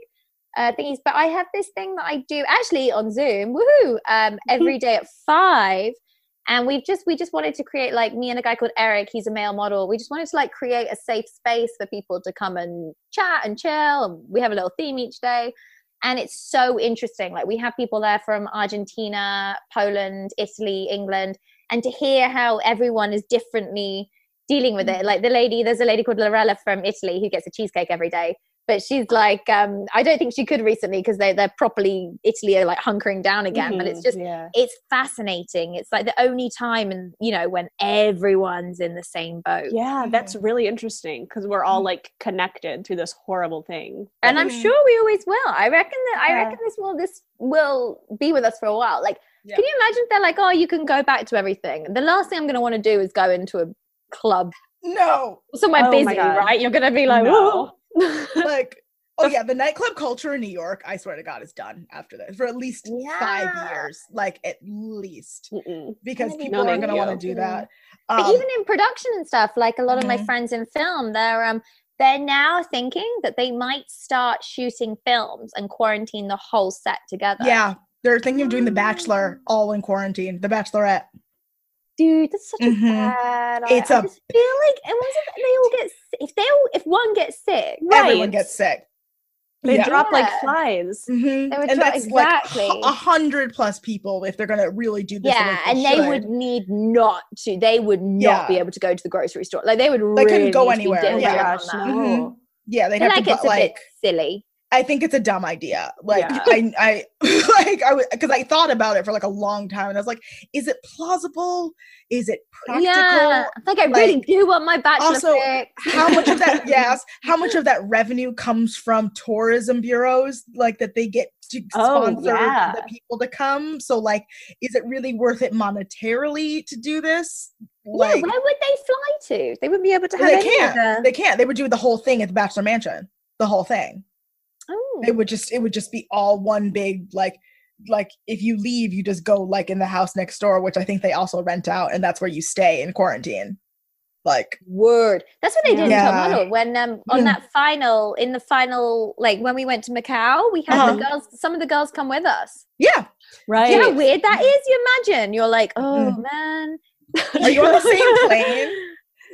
uh, thingies. But I have this thing that I do actually on Zoom, woohoo, um, every day at five. And we've just we just wanted to create like me and a guy called Eric. He's a male model. We just wanted to like create a safe space for people to come and chat and chill. And we have a little theme each day and it's so interesting like we have people there from argentina poland italy england and to hear how everyone is differently dealing with it mm. like the lady there's a lady called lorella from italy who gets a cheesecake every day but she's like, um, I don't think she could recently because they they're properly Italy are like hunkering down again. But it's Mhm, just yeah. it's fascinating. It's like the only time, and you know, when everyone's in the same boat. Yeah, that's really interesting because we're all Mhm. like connected through this horrible thing. and I'm Mhm. sure we always will. I reckon that I reckon this will this will be with us for a while. Like, Yeah. can you imagine if they're like, oh, you can go back to everything? The last thing I'm going to want to do is go into a club no, somewhere Oh my busy, God. right? You're going to be like, No. "Whoa." Like oh yeah, the nightclub culture in New York, I swear to God, is done after this for at least five years, like at least Mm-mm. because Maybe people No, aren't going to want to do that. but Um, even in production and stuff, like a lot of my Mhm. friends in film, they're um they're now thinking that they might start shooting films and quarantine the whole set together. yeah, they're thinking of doing The Bachelor all in quarantine. The Bachelorette. Dude, that's such a Mhm. bad. It's I a- just feel like it wasn't that they all get sick. If they all, if one gets sick, right. Everyone gets sick. They Yeah. drop like Yeah. flies. Mhm. They would and try- that's exactly. like a hundred plus people if they're gonna really do this. the way yeah, and they should. would need not to. They would not be able to go to the grocery store. Like they would. They couldn't really go need to be anywhere. diligent Oh my Yeah. on gosh, that. no. Yeah, they'd I have like to it's bu- a like. bit silly. I think it's a dumb idea. Like Yeah. I, I like I because I thought about it for like a long time, and I was like, is it plausible? Is it practical? Yeah, like I really do want my bachelor also. How much of that? yes, how much of that revenue comes from tourism bureaus? Like that they get to Oh, sponsor yeah. the people to come. So like, is it really worth it monetarily to do this? Like, yeah, where would they fly to? They wouldn't be able to have they can't. They can't. They would do the whole thing at the Bachelor Mansion. The whole thing. Oh. it would just it would just be all one big like like if you leave you just go like in the house next door which i think they also rent out and that's where you stay in quarantine like Word. That's what they did Yeah. in Top Model when um on Yeah. that final in the final like when we went to Macau, we had the Uh-huh. girls some of the girls come with us. yeah Right. Do you know how weird that is? You imagine you're like, oh Mhm. man. are you on the same plane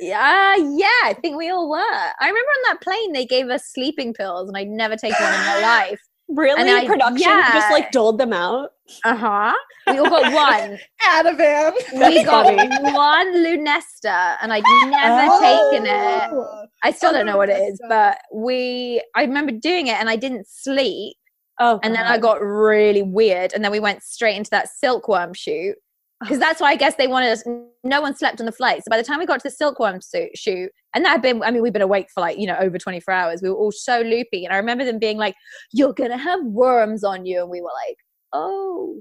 Yeah, yeah, I think we all were. I remember on that plane they gave us sleeping pills and I'd never taken one in my life. Really? And I- Production yeah. just like doled them out. Uh-huh. We all got one. Ativan. we got one Lunesta and I'd never taken it. Oh. I still don't know what it is, but we I remember doing it and I didn't sleep Oh, and then I got really weird and then we went straight into that silkworm shoot because that's why I guess they wanted us no one slept on the flight. So by the time we got to the silkworm suit, shoot and that had been I mean we've been awake for like, you know, over 24 hours. We were all so loopy and I remember them being like you're to have worms on you and we were like, "Oh."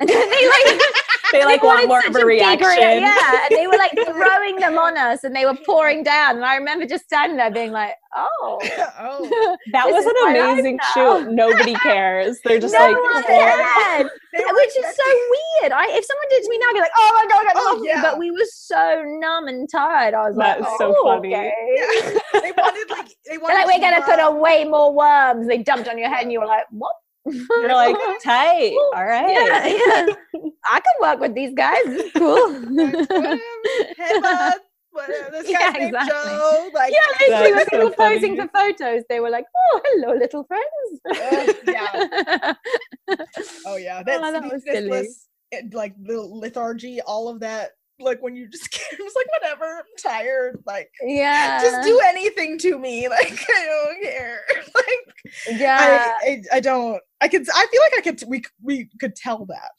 And then they like they like wanted want more of a reaction. yeah, and they were like throwing them on us, and they were pouring down. And I remember just standing there, being like, "Oh, oh That was an amazing shoot. Nobody cares. They're just no like, one cared." They Which is so weird. I if someone did to me now, I'd be like, "Oh my god!" I Oh, love yeah. But we were so numb and tired. I was That like, so "Oh, funny. okay." Yeah. they wanted like they wanted They're like, "We're gonna put uh, on way more worms." They dumped on your head, and you were like, "What?" You're like, tight. All right. yeah, yeah. I can work with these guys. This is cool. whatever. whatever this Yeah, guy's named exactly. Joe like Yeah, literally, when That's people so posing for photos, they were like, "Oh, hello, little friends." Uh, yeah. Oh yeah, that, Oh, that was silly. it, like the lethargy, all of that. Like when you just it was like whatever. I'm tired. Like yeah, just do anything to me. Like I don't care. Like yeah, I, I, I don't. I could. I feel like I could. We we could tell that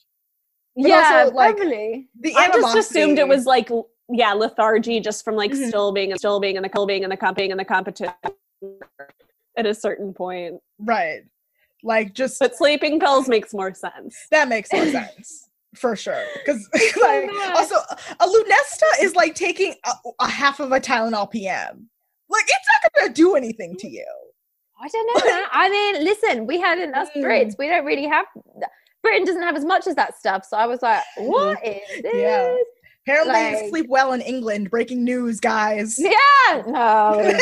but yeah, also, like, probably. the I just assumed it was like, yeah, lethargy just from like Mhm. still being, still being in the, being in the, comp- being in the competition at a certain point. right. Like just But sleeping pills makes more sense. that makes more sense for sure. Because like also a Lunesta is like taking a, a half of a Tylenol PM. Like it's not gonna do anything to you. I don't know. I mean, listen, we had in us Mm. Brits, we don't really have. Britain doesn't have as much as that stuff, so I was like, "What is this?" Yeah. Apparently, Like- sleep well in England. Breaking news, guys. Yeah, no,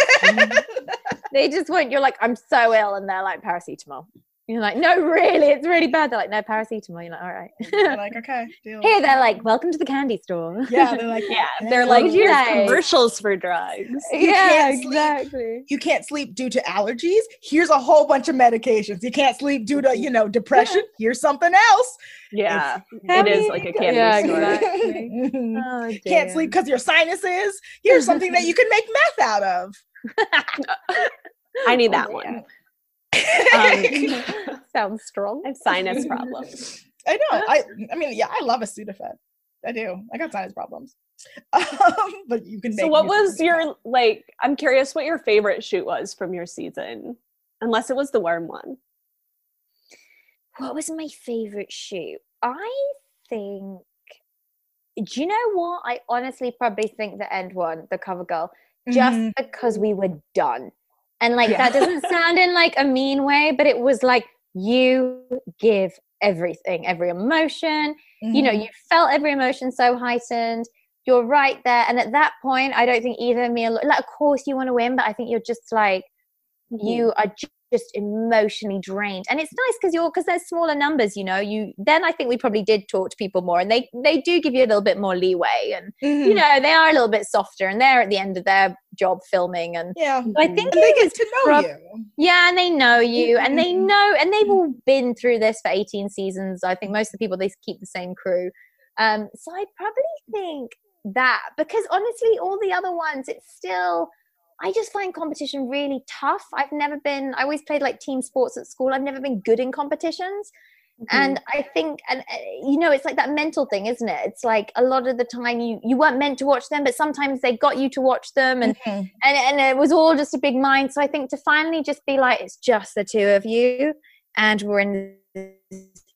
they just went. You're like, "I'm so ill," and they're like, "Paracetamol." You're like, "No, really, it's really bad." They're like, "No, paracetamol." You're like, "All right." They're like, okay, deal. Here, they're like, "Welcome to the candy store." yeah, they're like, Yeah, they're like, here's like?" commercials for drugs. You yeah, can't sleep. exactly. you can't sleep due to allergies. Here's a whole bunch of medications. You can't sleep due to, you know, depression. Here's something else. Yeah, it is like a candy Yeah, store. exactly. Oh, Can't sleep because your sinuses. Here's something that you can make meth out of. I I need Oh, that dear. one. Um, Sounds strong. I have sinus problems. I know. I I mean, yeah, I love a Sudafed. I do. I got sinus problems. Um, but you can. So what was Sudafed. your like I'm curious what your favorite shoot was from your season. Unless it was the worm one. What was my favorite shoot? I think. Do you know what? I honestly probably think the end one, the cover girl, just Mhm. because we were done. And like Yeah. that doesn't sound in like a mean way, but it was like you give everything, every emotion. You know, Mhm. you felt every emotion so heightened. You're right there. And at that point, I don't think either me like of course you want to win, but I think you're just like you are just emotionally drained and it's nice because you're because there's smaller numbers you know you then i think we probably did talk to people more and they they do give you a little bit more leeway and Mhm. you know they are a little bit softer and they're at the end of their job filming and yeah. i think they get to know prob- you. yeah and they know you and they Mhm. know and they've all been through this for 18 seasons i think most of the people they keep the same crew um so i probably think that because honestly all the other ones it's still I just find competition really tough. I've never been, I always played like team sports at school. I've never been good in competitions. And I think, and uh, you know, it's like that mental thing, isn't it? It's like a lot of the time you you weren't meant to watch them, but sometimes they got you to watch them, and Mhm. and and it was all just a big mind. So I think to finally just be like, it's just the two of you, and we're in this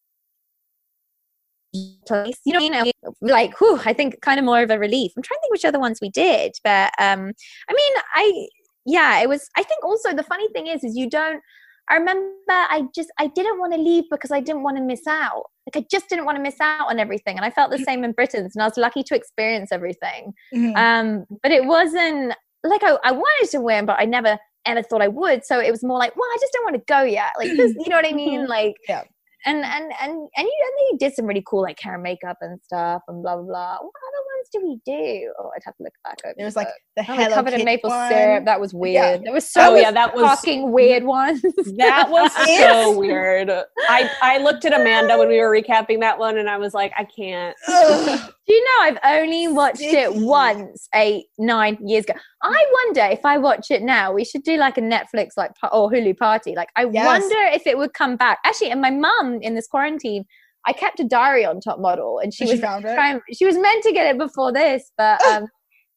place. You know, you know, like, whew, I think kind of more of a relief. I'm trying to think which other ones we did, but um, I mean, I yeah, it was. I think also the funny thing is, is you don't. I remember I just I didn't want to leave because I didn't want to miss out. Like I just didn't want to miss out on everything, and I felt the same in Britain's, and I was lucky to experience everything. Mhm. Um, but it wasn't like I, I wanted to win, but I never ever thought I would. So it was more like, well, I just don't want to go yet. Like, 'cause- you know what I mean? Like, Yeah. And and and and you and then you did some really cool like hair and makeup and stuff and blah blah blah. Ones do we do? Oh, I'd have to look back over. It was like the Oh, Hello covered in maple one. syrup. That was weird. Yeah. There was so much yeah, that was- fucking weird ones. That was so weird. I I looked at Amanda when we were recapping that one and I was like, I can't. Do you know I've only watched it once eight, nine years ago. I wonder if I watch it now, we should do like a Netflix like or Hulu party. Like I Yes. wonder if it would come back. Actually, and my mum in this quarantine, I kept a diary on Top Model, and she And she was found it? She was meant to get it before this, but um,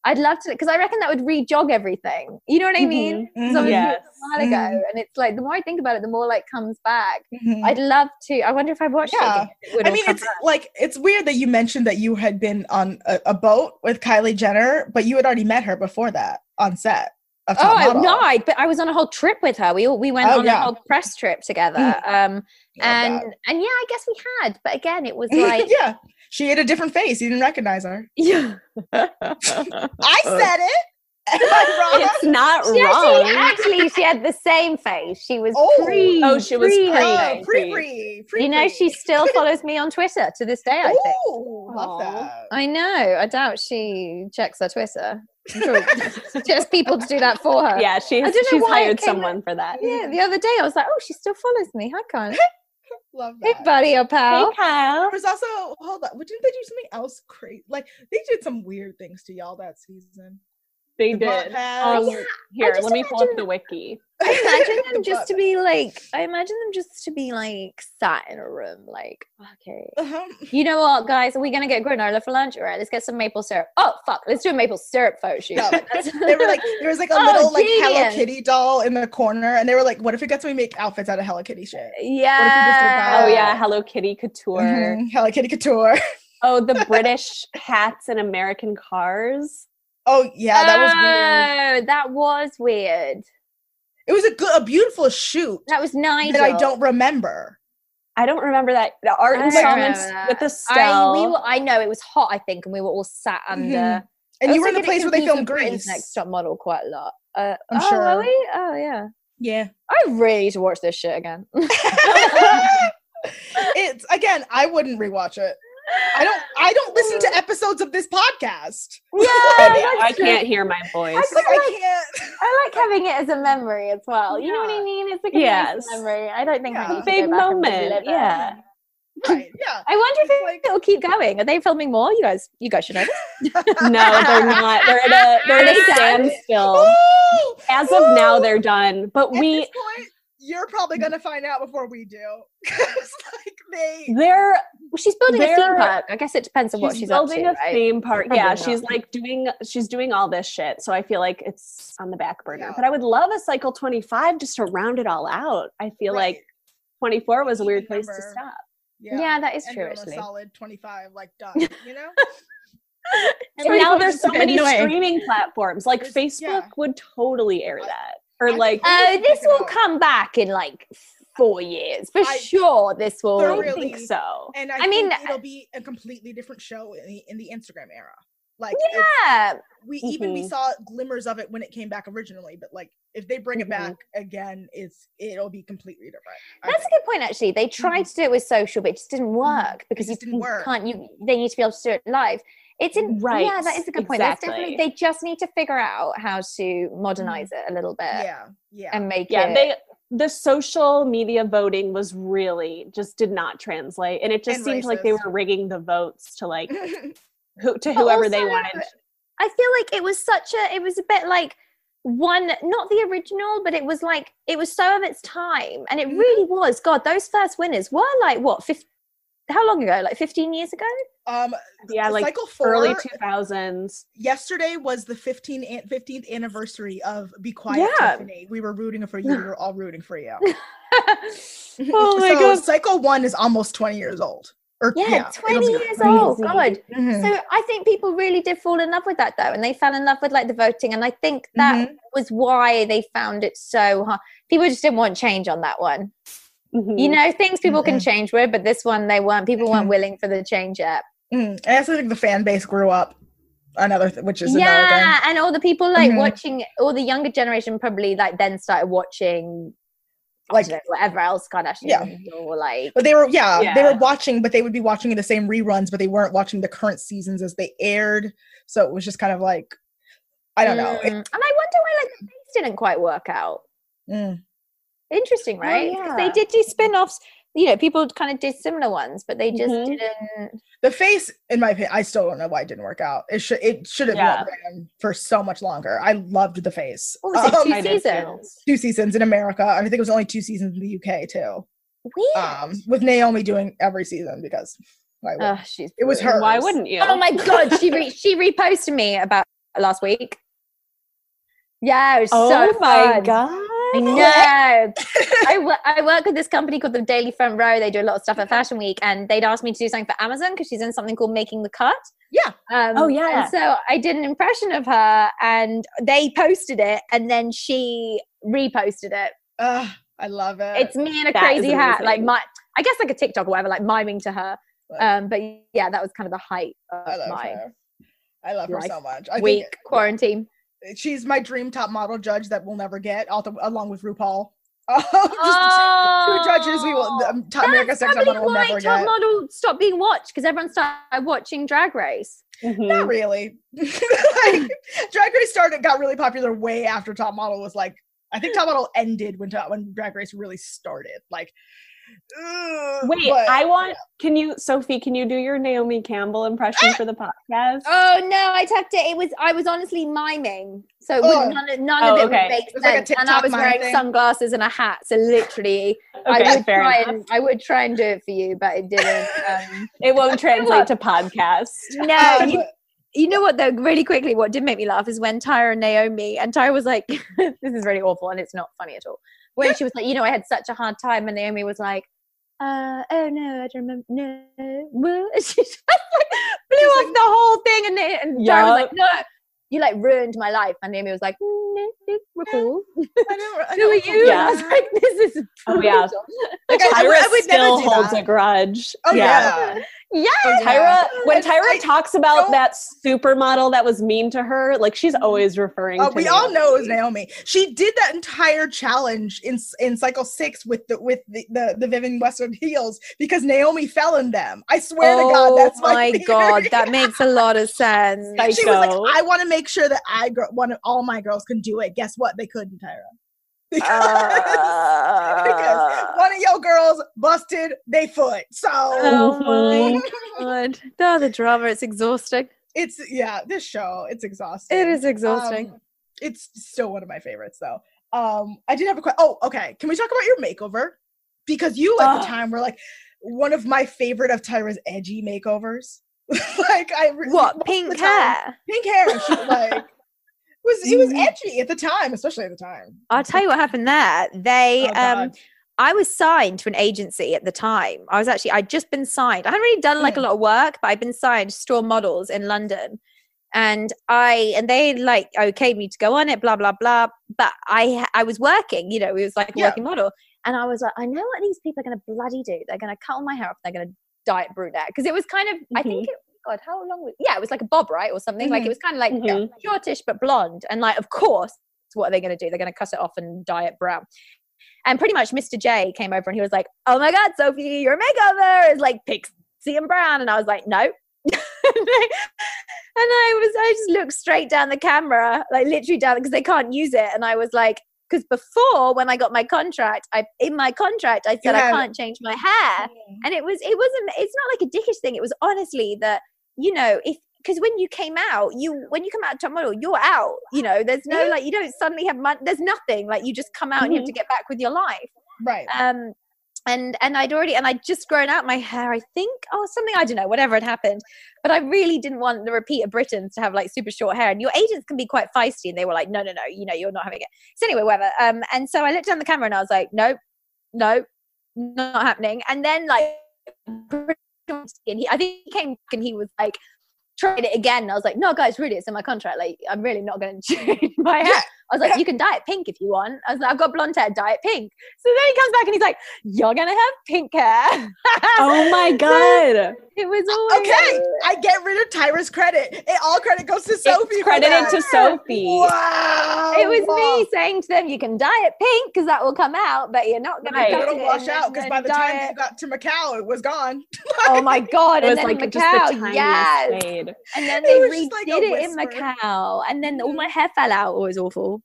I'd love to because I reckon that would re-jog everything. You know what I mean? Mhm. obviously Yes. a while ago, and it's like the more I think about it, the more like comes back. Mhm. I'd love to. I wonder if I've watched it. Yeah. it I mean, it's back. like it's weird that you mentioned that you had been on a, a boat with Kylie Jenner, but you had already met her before that on set Oh Model. no! I, but I was on a whole trip with her. We all, we went Oh, on yeah. a whole press trip together. Mm. Um, and that. and yeah, I guess we had. But again, it was like yeah, she had a different face. You didn't recognize her. yeah. I said it. Am I wrong? It's not She wrong. actually, actually, she had the same face. She was Oh. pre. Oh, she was pre pre- Oh, pre pre pre. You know, she still follows me on Twitter to this day. I think. Ooh, love Aw. that. I know. I doubt she checks her Twitter. I'm sure she has people to do that for her. yeah, she's I don't know she's why hired came someone for that. Yeah. The other day, I was like, "Oh, she still follows me. Hi, Con. Love Hey, that. buddy or pal." Hey Kyle. There was also hold on. Didn't they do something else crazy? Like they did some weird things to y'all that season. They The did. pads. Um, here, just let me pull up the wiki. I imagine them The just to be like, I imagine them just to be like sat in a room, like, okay, Uh-huh. you know what, guys, are we gonna get granola for lunch? All right, let's get some maple syrup. Oh, fuck, let's do a maple syrup photo shoot. No, they were like there was like a Oh, little like Hello. Kitty doll in the corner, and they were like, "What if it gets me make outfits out of Hello Kitty shit?" yeah. Oh yeah, Hello Kitty couture. Mhm, Hello Kitty couture. Oh, the British hats and American cars. Oh yeah, that was weird. Oh, that was weird. It was a good, a beautiful shoot That was nice. that I don't remember. I don't remember that. The art don't installments with the I, we were, I know it was hot, I think, and we were all sat under. Mhm. I And you were in the place where they filmed Grease. Next Top Model quite a lot. Uh, I'm oh, sure. Are we? Oh, yeah. Yeah. I really need to watch this shit again. it's again, I wouldn't rewatch it. I don't I don't listen to episodes of this podcast. yeah, I that's true. can't hear my voice. Like I can't I like having it as a memory as well. You know what I mean? It's like a Yes. nice memory. I don't think Yeah. need Big go back and moment, yeah. right. Yeah. I wonder if It's it, like- it'll keep going. Are they filming more? You guys, you guys should know. this. No, they're not. They're at a they're at a standstill. As of now, they're done. But At we this point, you're probably gonna find out before we do. 'Cause, like they they're Well, she's building a theme park. I guess it depends on what she's up building to, a right? theme park. Probably yeah, not. she's like doing she's doing all this shit. So I feel like it's on the back burner. Yeah. But I would love a cycle 25 just to round it all out. I feel Right. like 24 was a weird Even place to stop. Yeah, that is and true. on a Actually, solid 25, like done. You know. And now there's so many annoying. streaming platforms. Like There's- Facebook yeah. would totally air that. Or like oh, this will come back in like four years for I- sure. This will. I think so. And I, I mean, think it'll be a completely different show in the in the Instagram era. Like yeah, we even we Mhm. saw glimmers of it when it came back originally, but like if they bring it Mhm. back again, it's it'll be completely different. That's a good point. Actually, they tried to do it with social, but it just didn't work because you didn't work. can't. You they need to be able to do it live. It's in Right, Yeah, that is a good point. That's definitely. exactly. They just need to figure out how to modernize it a little bit Yeah, yeah. and make Yeah, it. they the social media voting was really just did not translate. And it just And seemed like they were rigging the votes to like who to But whoever they wanted. I feel like it was such a. It was a bit like one, not the original, but it was like it was so of its time, and it Mhm. really was. God, those first winners were like what? 50, how long ago? Like fifteen years ago? um, Yeah, like cycle four. early 2000s. yesterday was the 15 15th anniversary of Be Quiet Yeah. Tiffany. We were rooting for you. We were all rooting for you. oh my so god! cycle one is almost 20 years old. Or Yeah, it'll twenty be years old. crazy. God. Mhm. So I think people really did fall in love with that though, and they fell in love with like the voting, and I think that Mhm. was why they found it so hard. People just didn't want change on that one. You Mhm. know, things people can Mhm. change with, but this one they weren't. People weren't Mhm. willing for the change yet. Mm, I also think the fan base grew up. Another, th- which is another Yeah, and all the people like Mhm. watching, all the younger generation probably like then started watching Like- like whatever else Kardashian Yeah. or like But they were, yeah, they were watching, but they would be watching the same reruns, but they weren't watching the current seasons as they aired. So it was just kind of like, I don't know. Mm, It- and I wonder why like the face didn't quite work out. mm, Interesting, Oh, right? 'Cause They did do spin-offs. You know, people kind of did similar ones, but they just Mhm. didn't. the face, in my opinion, I still don't know why it didn't work out. It should, it should have Yeah. ran for so much longer. I loved the face. What was it? Um, two I seasons. two seasons in America, and I think it was only two seasons in the UK too. Weird. Um, with Naomi doing every season because why would- Ugh, she's it was her. Why wouldn't you? Oh my god, she re- she reposted me about last week. Yeah, it was Oh so my fun. god. I know. I, work with this company called the Daily Front Row. They do a lot of stuff at Fashion Week, and they'd asked me to do something for Amazon because she's in something called Making the Cut. Yeah. Um, Oh, yeah. And so I did an impression of her, and they posted it, and then she reposted it. Ugh, I love it. It's me in a That is crazy hat, like my, I guess like a TikTok or whatever, like miming to her. Um, but yeah, that was kind of the height of I love my her. I love her life so much. I week think quarantine. She's my dream top model judge that we'll never get, alto- along with RuPaul. Just the two, two judges we will. Um, top America's That's Next Top Model will why never Top get. Model stopped being watched because everyone started watching Drag Race. Mhm. Not really. like, Drag Race started, got really popular way after Top Model was like. I think Top Model ended when Top, when Drag Race really started. Like, ugh, Wait, but- I want. Can you, Sophie? Can you do your Naomi Campbell impression for the podcast? Oh no, I tucked it. It was I was honestly miming, so it Oh. would, none, of- none Oh, of it okay. would make It was like sense. and I was wearing thing. sunglasses and a hat, so literally, I would try enough. and I would try and do it for you, but it didn't. Um, It won't translate to podcast. no, Um, you, you know what though? Really quickly, what did make me laugh is when Tyra and Naomi and Tyra was like, "This is really awful and it's not funny at all." When she was like, "You know, I had such a hard time," and Naomi was like. Uh, oh no, I don't remember. No, what?" she just like blew She's off like- the whole thing, and, Na- and Tyra was like, "No, you like ruined my life." And Naomi was like, mm, no, no, we're cool. I never, I Who are you? Yeah. I was like, "This is Oh, yeah. Like, I, I, Tyra would- I would never still do holds that. a grudge. Oh yeah. Yeah, Oh, Tyra, yeah. when Tyra I talks about don't- that supermodel that was mean to her, like she's mm-hmm. always referring Oh, to we all know it was Naomi. She did that entire challenge in in cycle six with the with the the, the Vivienne Westwood heels because Naomi fell in them. I swear to God, oh that's oh my god, that makes a lot of sense. she was like, I want to make sure that I gr- of all my girls can do it. Guess what? They couldn't, Tyra. Because, because one of your girls busted they foot. So Oh my Mhm. god. Oh, the drama, it's exhausting. it's yeah, this show, it's exhausting. It is exhausting. Um, it's still one of my favorites though. Um, I did have a question. Oh, okay. Can we talk about your makeover? Because you at the time were like one of my favorite of Tyra's edgy makeovers. like I re- most what? Pink the time- hair? Pink hair. and She, like was it was Mhm. edgy at the time, especially at the time. I'll tell you what happened there. They Oh, um I was signed to an agency at the time. I was actually I'd just been signed. I hadn't really done like a Mm. lot of work, but I'd been signed to Storm Models in London. And I and they like okayed me to go on it, blah blah blah. But I I was working, you know, it was like a Yeah. working model. And I was like, I know what these people are gonna bloody do. They're gonna cut all my hair off, they're gonna dye it brunette. Because it was kind of I think it God, how long was yeah, it was like a bob, right? Or something. Like Mhm. it was kind of like Mhm. shortish but blonde. And like, of course, what are they going to do? They're going to cut it off and dye it brown. And pretty much Mr. J came over and he was like, Oh my God, Sophie, your makeover is like pixie and brown. And I was like, No. and I was, I just looked straight down the camera, like literally down because they can't use it. And I was like, because before when I got my contract, I in my contract I said I can't change my hair and it was it wasn't it's not like a dickish thing it was honestly that you know if because when you came out you when you come out top model you're out you know there's no like you don't suddenly have money there's nothing like you just come out and you have to get back with your life. Right. um and and I'd already and I'd just grown out my hair I think oh something I don't know whatever had happened. But I really didn't want the repeat of Britons to have like super short hair. And your agents can be quite feisty and they were like no no no you know you're not having it. So anyway whatever. Um and so I looked down the camera and I was like nope nope not happening. And then like and he, I think he came back and he was like tried it again. And I was like no guys really it's in my contract. Like I'm really not going to change my hair. Yeah. I was like you can dye it pink if you want. I was like I've got blonde hair. Dye it pink. So then he comes back and he's like you're gonna have pink hair. Oh my god. It was always Okay, I get rid of Tyra's credit. It, all credit goes to Sophie. It's for credited to Sophie. Wow. it was wow. me saying to them you can dye it pink because that will come out but you're not gonna Right. cut It'll it wash and out because by the time it. you got to Macau, it was gone. oh my god It and was then like Macau just the yes fade. and then It they was redid like it in whisper. Macau and then all mm-hmm. my hair fell out it was awful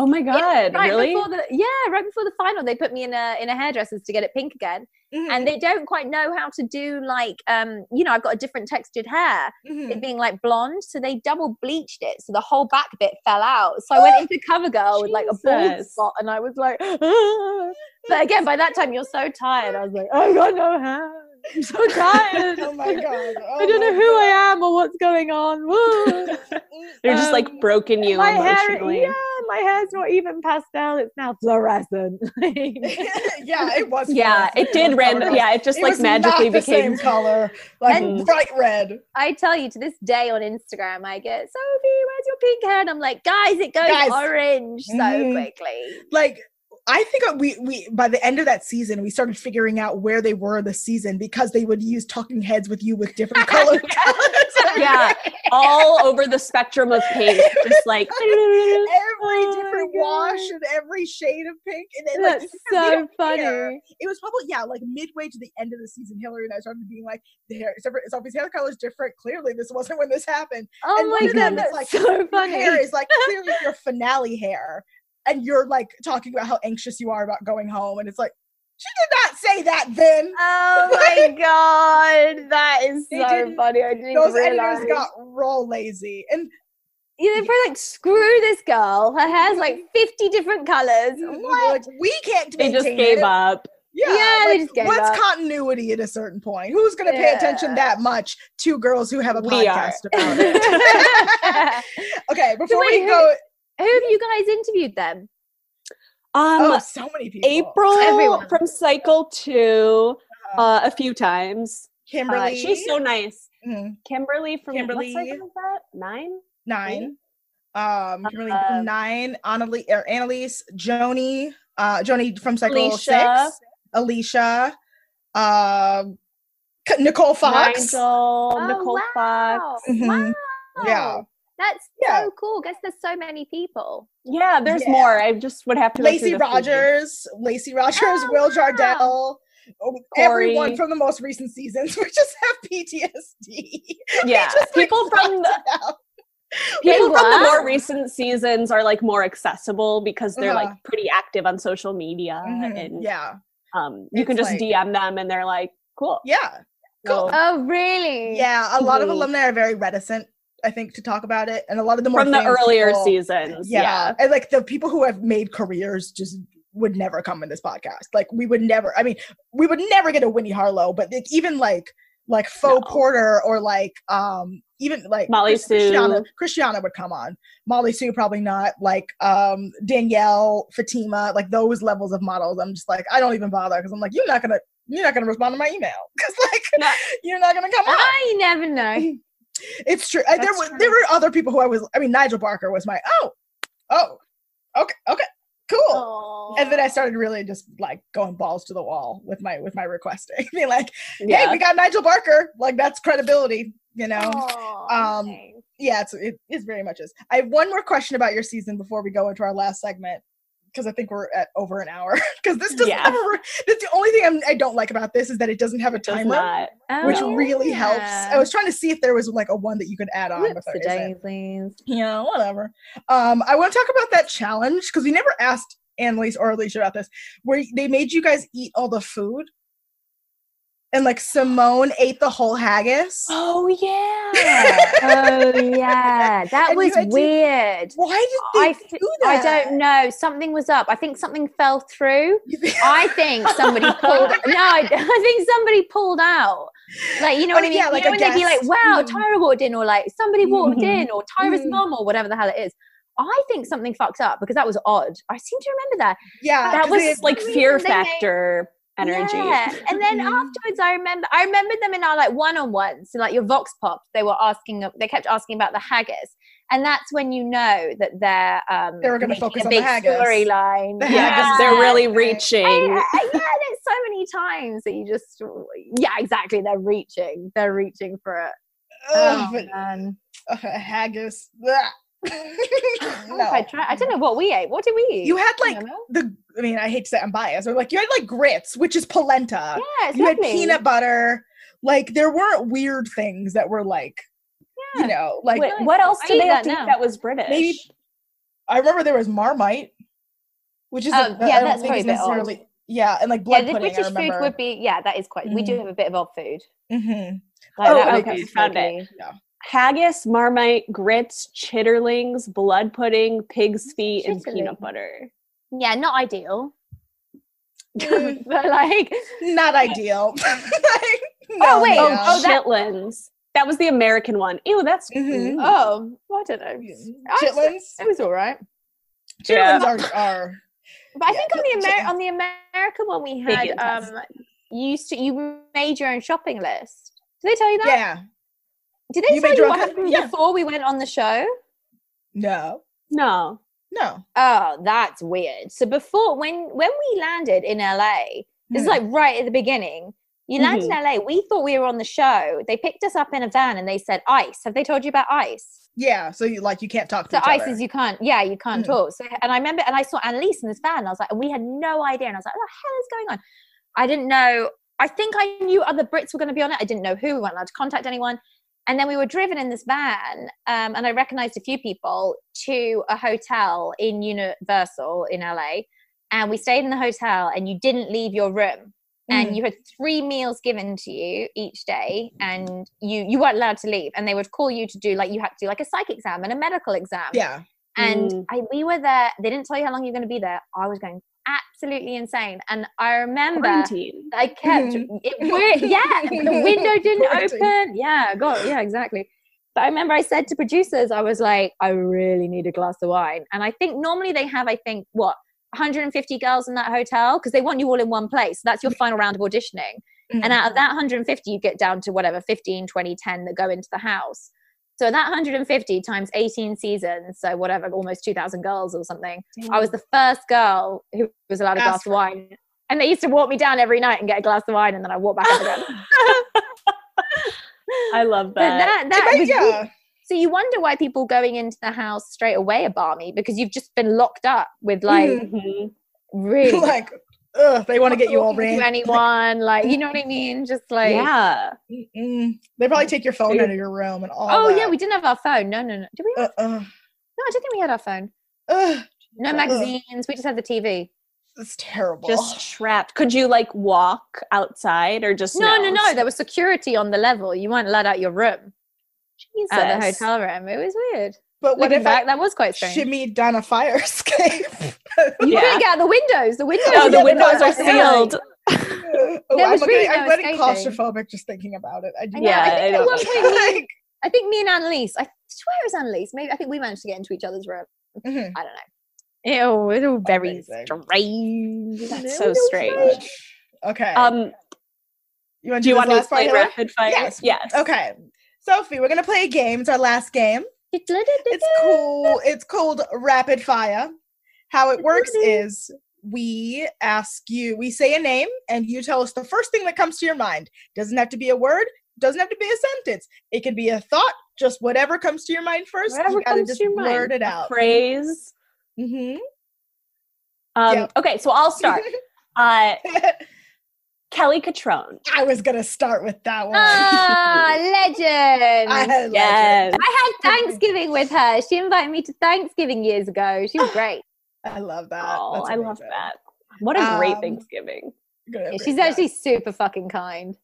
Oh my Yeah, god, right really? before the yeah right before the final they put me in a in a hairdresser's to get it pink again Mhm, and they don't quite know how to do like um you know i've got a different textured hair mhm. it being like blonde so they double bleached it so the whole back bit fell out so i went into covergirl with like a bald spot and i was like "Ah." but again by that time you're so tired i was like i got no hair i'm so tired Oh my god. i don't know who i am or what's going on They're just like Um, broken you my hair emotionally. yeah my hair's not even pastel it's now fluorescent yeah, it was. Yeah, it did was random. Yeah, it just It like was not magically the became. same color, like And- bright red. I tell you to this day on Instagram, I get Sophie, where's your pink hair? And I'm like, guys, it goes Guys. orange so Mhm. quickly. Like I think uh, we we by the end of that season we started figuring out where they were the season because they would use talking heads with you with different colors. Yeah, all over the spectrum of pink, just like every Oh different wash and every shade of pink. And then, That's we so funny. care, It was probably yeah, like midway to the end of the season. Hillary and I started being like, "The hair, Sophie's hair color is different. Clearly, this wasn't when this happened. Oh And my of them god, that's like, so funny. hair is like clearly your finale hair, and you're like talking about how anxious you are about going home, and it's like she did not say that then. Oh my god, that is so funny. I didn't Those even editors got real lazy, and Yeah, they're probably like, screw this girl. Her hair's like 50 different colors. Oh what? like, we can't. They just gave it. up. Yeah, Yeah, they just gave what's up. continuity at a certain point? Who's going to pay attention that much to girls who have a We are. podcast about it? okay, before wait, we go, Who have you guys interviewed then? Um, oh, so many people. April Everyone. from Cycle Two, uh, a few times. Uh, Kimberly, she's so nice. Mhm, Kimberly from Kimberly. what cycle is that? Nine. nine. Um, Kimberly Uh, from nine. Annalise, or Annalise, Joni, uh, Joni from Cycle Alicia. six. Alicia, um, K- Nicole Fox. Nigel, Nicole Oh, wow. Fox. Mhm. Wow. Yeah. That's Yeah. so cool. Guess there's so many people. Yeah, there's Yeah. more. I just would have to. go through Lacey the feed. Rogers, Lacey Rogers, Oh, Will wow. Jardell, everyone from the most recent seasons. We just have PTSD. Yeah, just, like, people from the fucked it out. People from the more recent seasons are like more accessible because they're Uh-huh. like pretty active on social media Mhm, and Yeah. um you can just like- DM them and they're like, cool. Yeah. Cool. So, Oh, really? Yeah. A lot of Mhm. alumni are very reticent, I think, to talk about it. And a lot of the more from the earlier people- seasons. Yeah. Yeah. And like the people who have made careers just would never come in this podcast. Like we would never I mean, we would never get a Winnie Harlow, but like, even like like faux No. porter or like um even like Molly Chris- Christiana, Sue. Christiana would come on. Molly Sue probably not. Like um Danielle, Fatima, like those levels of models. I'm just like, I don't even bother because I'm like, you're not gonna you're not gonna respond to my email. Cause like No. you're not gonna come on. You never know. It's true. I, there were true. there were other people who I was. I mean, Nigel Barker was my oh, oh, okay, okay, cool. And then I started really just like going balls to the wall with my with my requesting, being like, "Hey, Yeah. we got Nigel Barker. Like that's credibility, you know." Aw, um. Yeah, it's it is very much is. I have one more question about your season before we go into our last segment because I think we're at over an hour. Because this doesn't Yeah. have a. That's the only thing I'm, I don't like about this is that it doesn't have a timer, not. which Oh, really helps. I was trying to see if there was like a one that you could add on, Whoops, the. Yeah, whatever. Um, I want to talk about that challenge because we never asked Annalise or Alicia about this, where they made you guys eat all the food, and like Simone ate the whole haggis. Oh yeah. oh yeah, that And was had to- weird. Why did they I, do that? I don't know. Something was up. I think something fell through. I think somebody pulled. No, I, I think somebody pulled out. Like you know Oh, what I mean? yeah, You like know when they'd be like. "Wow, Mhm. Tyra walked in," or like somebody walked Mhm. in, or Tyra's Mhm. mom, or whatever the hell it is. I think something fucked up because that was odd. I seem to remember that. yeah, that was like fear factor energy. Yeah. And then Mhm. afterwards, I remember, I remember them in our like one-on-ones, so like your Vox Pop. They were asking, they kept asking about the haggis, and that's when you know that they're um They were gonna focus a on the big haggis. storyline. The Yeah, haggis they're really reaching. I- I- yeah, there's so many times that you just, yeah, exactly. They're reaching, they're reaching for it. Ugh, Oh, but, man. uh, haggis. Blah. I don't know I try. I don't know what we ate. What did we eat? You had like don't the. I mean, I hate to say I'm biased, but like you had like grits, which is polenta. yeah, it's you had peanut butter. Like there weren't weird things that were like, Yeah. you know, like Wait, what else I did eat they that have to eat now. that was British? Maybe- I remember there was Marmite, which is Oh, I yeah, don't that's think probably is a bit odd. necessarily yeah, and like Yeah, blood the pudding. British I food would be. Yeah, that is quite. We do Mhm. have a bit of odd food. hmm Like Oh, that okay, was found it. totally- haggis, marmite, grits, chitterlings, blood pudding, pig's feet, and peanut butter. Yeah, not ideal. Mm, but like, not ideal. Like, Oh, wait, Oh, no. oh, that- chitlins. That was the American one. Ew, that's Mhm. ooh. oh, I don't know. I- chitlins. It was all right. Yeah. Are, are But I Yeah, think on the chit- Amer- on the American one we had um you used to you made your own shopping list. Did they tell you that? yeah. Did they You tell you what happened yeah. before we went on the show? No, No. no. Oh, that's weird. So before when when we landed in LA, this is Mhm. like right at the beginning. You landed Mm-hmm. in LA. We thought we were on the show. They picked us up in a van and they said ice. Have they told you about ice? Yeah, so you like you can't talk to So ice other. is you can't, yeah, you can't Mhm. talk. So and I remember and I saw Annalise in this van. And I was like, and we had no idea. And I was like, what the hell is going on? I didn't know. I think I knew other Brits were going to be on it. I didn't know who. We weren't allowed to contact anyone. And then we were driven in this van, um, and I recognized a few people to a hotel in Universal in LA. And we stayed in the hotel, and you didn't leave your room. And Mhm. you had three meals given to you each day, and you you weren't allowed to leave. And they would call you to do like you had to do like a psych exam and a medical exam. yeah. And Mm. I, we were there. They didn't tell you how long you're going to be there. I was going absolutely insane. And I remember Quarantine. I kept it. Yeah, the window didn't Quarantine. open. Yeah, God, yeah, exactly. But I remember I said to producers, I was like, I really need a glass of wine. And I think normally they have, I think, what 150 girls in that hotel because they want you all in one place. So that's your final round of auditioning. Mm-hmm. And out of that 150, you get down to whatever 15, 20, 10 that go into the house. So that 150 times 18 seasons, so whatever, almost 2,000 girls or something. I was the first girl who was allowed a glass of wine. And they used to walk me down every night and get a glass of wine, and then I walk back up again. I love But that. that, that was yeah. so you wonder why people going into the house straight away are balmy because you've just been locked up with like Mhm. really like ugh, they want to get you all talking ran. anyone like you know what I mean? Just like yeah. Mm-mm. They probably take your phone out of your room and all. Oh yeah, we didn't have our phone. No, no, no. Did we? Have, Uh, uh, no, I don't think we had our phone. ugh, No Ugh. magazines. We just had the TV. it's terrible. Just trapped. Could you like walk outside or just No, no, no. There was security on the level. You weren't let out your room Jesus. at the hotel room. It was weird. But what Looking if back, I that was quite strange. shimmied down a fire escape? You Yeah. couldn't get out the windows. The windows. No, the windows are sealed. oh, I'm, really getting, I'm getting escaping. claustrophobic just thinking about it. I do I know, Yeah, I I think don't- at one point, me, like, I think me and Annalise, I swear it was Annalise. Maybe I think we managed to get into each other's room. mhm. I don't know. Ew, it's all very Amazing. strange. That's so strange. Okay. Um, you want to do you want to last part, play Hillary? rapid fire? Yes. Yes. Okay. Sophie, we're gonna play a game. It's our last game. It's cool. It's called Rapid Fire. How it works is we ask you, we say a name, and you tell us the first thing that comes to your mind. Doesn't have to be a word, doesn't have to be a sentence. It can be a thought, just whatever comes to your mind first. Whatever you gotta comes just to your mind. it out. Phrase. hmm Um, Yep. Okay, so I'll start. Uh, Kelly Cutrone. I was gonna start with that one. Ah, legend. I I, had Yes. legend. had Thanksgiving with her. She invited me to Thanksgiving years ago. She was great. I love that. Oh, I love that. What a great Um, Thanksgiving. Yeah, she's yeah. actually super fucking kind.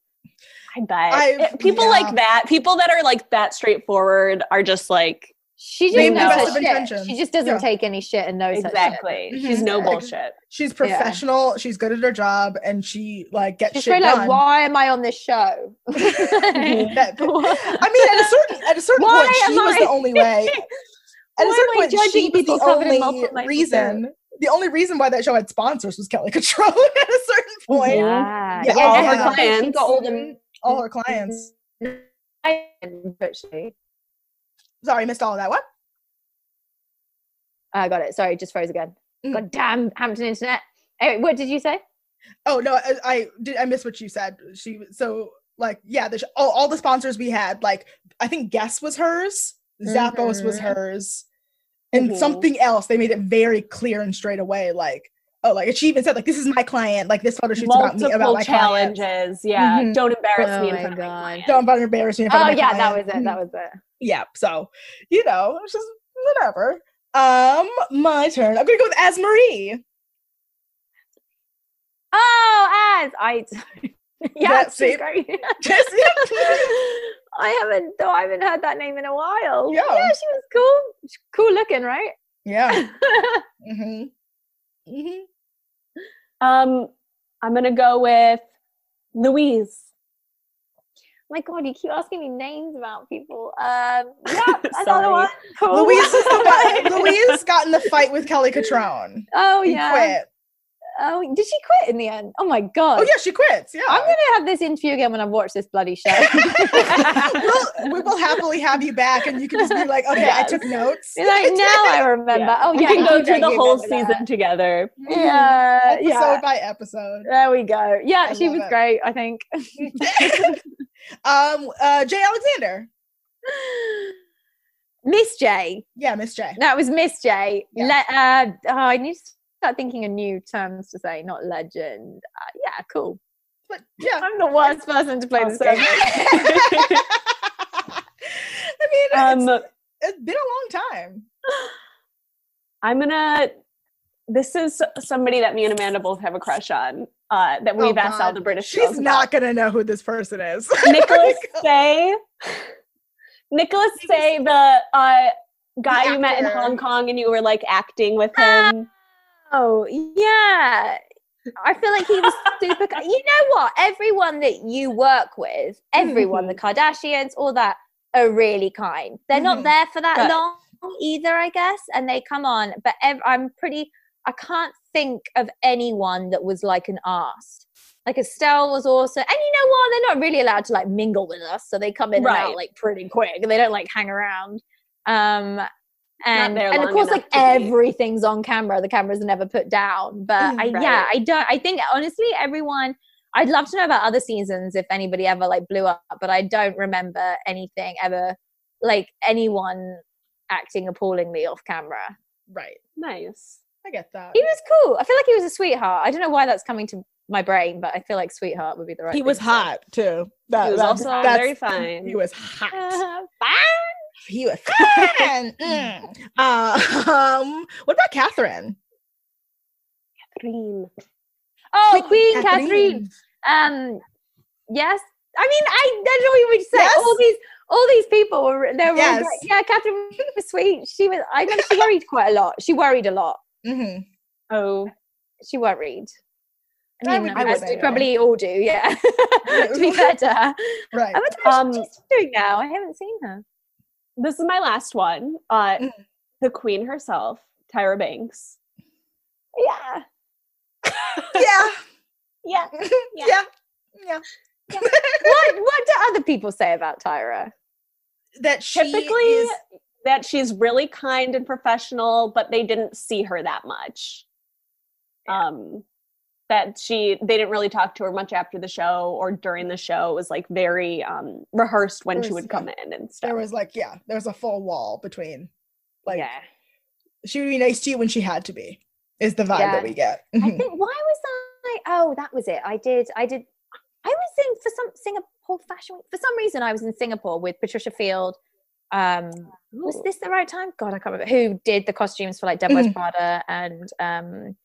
I bet. I've- It- people yeah. like that, people that are like that straightforward are just like, She just They knows the her best of intentions. She just doesn't Yeah. take any shit and knows her shit. exactly. She's Mhm. no Like, bullshit. She's professional. She's good at her job, and she like gets She's shit done. like, why am I on this show? That- I mean, at a certain at a certain Why point, she am was the only way. At a certain point, she was the only multiple reason. The only reason why that show had sponsors was Kelly Cutrone. at a certain point, Yeah, Yeah, yeah, all her clients. got all the all her clients. Actually, Sorry, missed all of that. What? I got it. Sorry, just froze again. Mm. God damn, Hampton Internet. Anyway, what did you say? Oh no, I, I did. I missed what you said. She so like yeah, the all, all the sponsors we had. Like I think Guess was hers, Zappos was Mhm. hers, and Mhm. something else. They made it very clear and straight away. Like oh, like she even said like this is my client. Like this photo shoot's about me about my client. challenges. Yeah. Mhm. Don't embarrass Oh me in my front of my client. Don't about embarrass me. In front Oh of my yeah, that was it. That was it. Yeah. So you know, it's just whatever. Um, my turn. I'm gonna go with AzMarie. Oh, as I. yeah, That's she's great. Just I haven't. Though I haven't heard that name in a while. Yeah. yeah, she was cool. She's cool looking, right? yeah. hmm hmm Um, I'm gonna go with Louise. My god, you keep asking me names about people. Um, yeah, another one. Cool. Louise is the one. Louise got in the fight with Kelly Cutrone. Oh He yeah. quit. Oh, did she quit in the end? Oh my god. Oh yeah, she quits. Yeah. I'm gonna have this interview again when I've watched this bloody show. we'll, we will happily have you back, and you can just be like, okay, I took notes. You're like now I remember. Yeah. Oh yeah, we can go through the whole season that. together. Yeah, episode yeah. by episode. There we go. Yeah, I she was it. great. I think. Um, uh, Jay Alexander. Miss J. Yeah, Miss J. That was Miss J. Yeah. Le- uh, oh, I need to start thinking of new terms to say, not legend. Uh, yeah, cool. But yeah. I'm the worst person to play this Awesome. game. I mean, Um, it's, it's been a long time. I'm gonna. This is somebody that me and Amanda both have a crush on. Uh, that Oh, we've asked all the British. She's not gonna know who this person is. Nicholas Say. Nicholas Tse, the uh, guy you met in. Hong Kong, and you were like acting with him. Oh, yeah. I feel like he was super. you know what? Everyone that you work with, everyone, the Kardashians, all that, are really kind. They're not Mhm. there for that Good. long either, I guess, and they come on. But ev- I'm pretty. I can't think of anyone that was like an ass. Like Estelle was also, and you know what? They're not really allowed to like mingle with us, so they come in and out like pretty quick. They don't like hang around. Um, and and of course, like to be- everything's on camera. The cameras are never put down. But Mm, I, yeah. I don't. I think honestly, everyone. I'd love to know about other seasons if anybody ever like blew up, but I don't remember anything ever like anyone acting appallingly off camera. right. Nice. I get that. He was cool. I feel like he was a sweetheart. I don't know why that's coming to my brain, but I feel like sweetheart would be the right. He thing was to say. hot too. That, He was that's- also very fine. He was hot. Fine. He was fine. Mm. Uh, um, what about Catherine? Green. Oh, Queen Catherine. Um, yes. I mean, I don't know what you would say. Yes. All these, all these people were. They were. Yes. great. Yeah, Catherine was sweet. She was. I know she worried quite a lot. She worried a lot. Hmm Oh, She worried. I I mean, would do as it we anyway. probably all do. Yeah. to be fair to her. Right. I wonder what Um, she's doing now. I haven't seen her. this is my last one. Uh, Mm. the queen herself, Tyra Banks. Yeah. yeah. Yeah. yeah. Yeah. what What do other people say about Tyra? That she Typically, is that she's really kind and professional, but they didn't see her that much. Um, that she they didn't really talk to her much after the show or during the show. It was like very um rehearsed when There she would come in and stuff. there was like yeah, there was a full wall between like yeah. she would be nice to you when she had to be. Is the vibe Yeah. that we get. I think why was I? Oh, that was it. I did. I did. I was in for some Singapore Fashion Week. For some reason, I was in Singapore with Patricia Field. Um, was this the right time? God, I can't remember who did the costumes for like Devil Wears Mhm. Prada and um,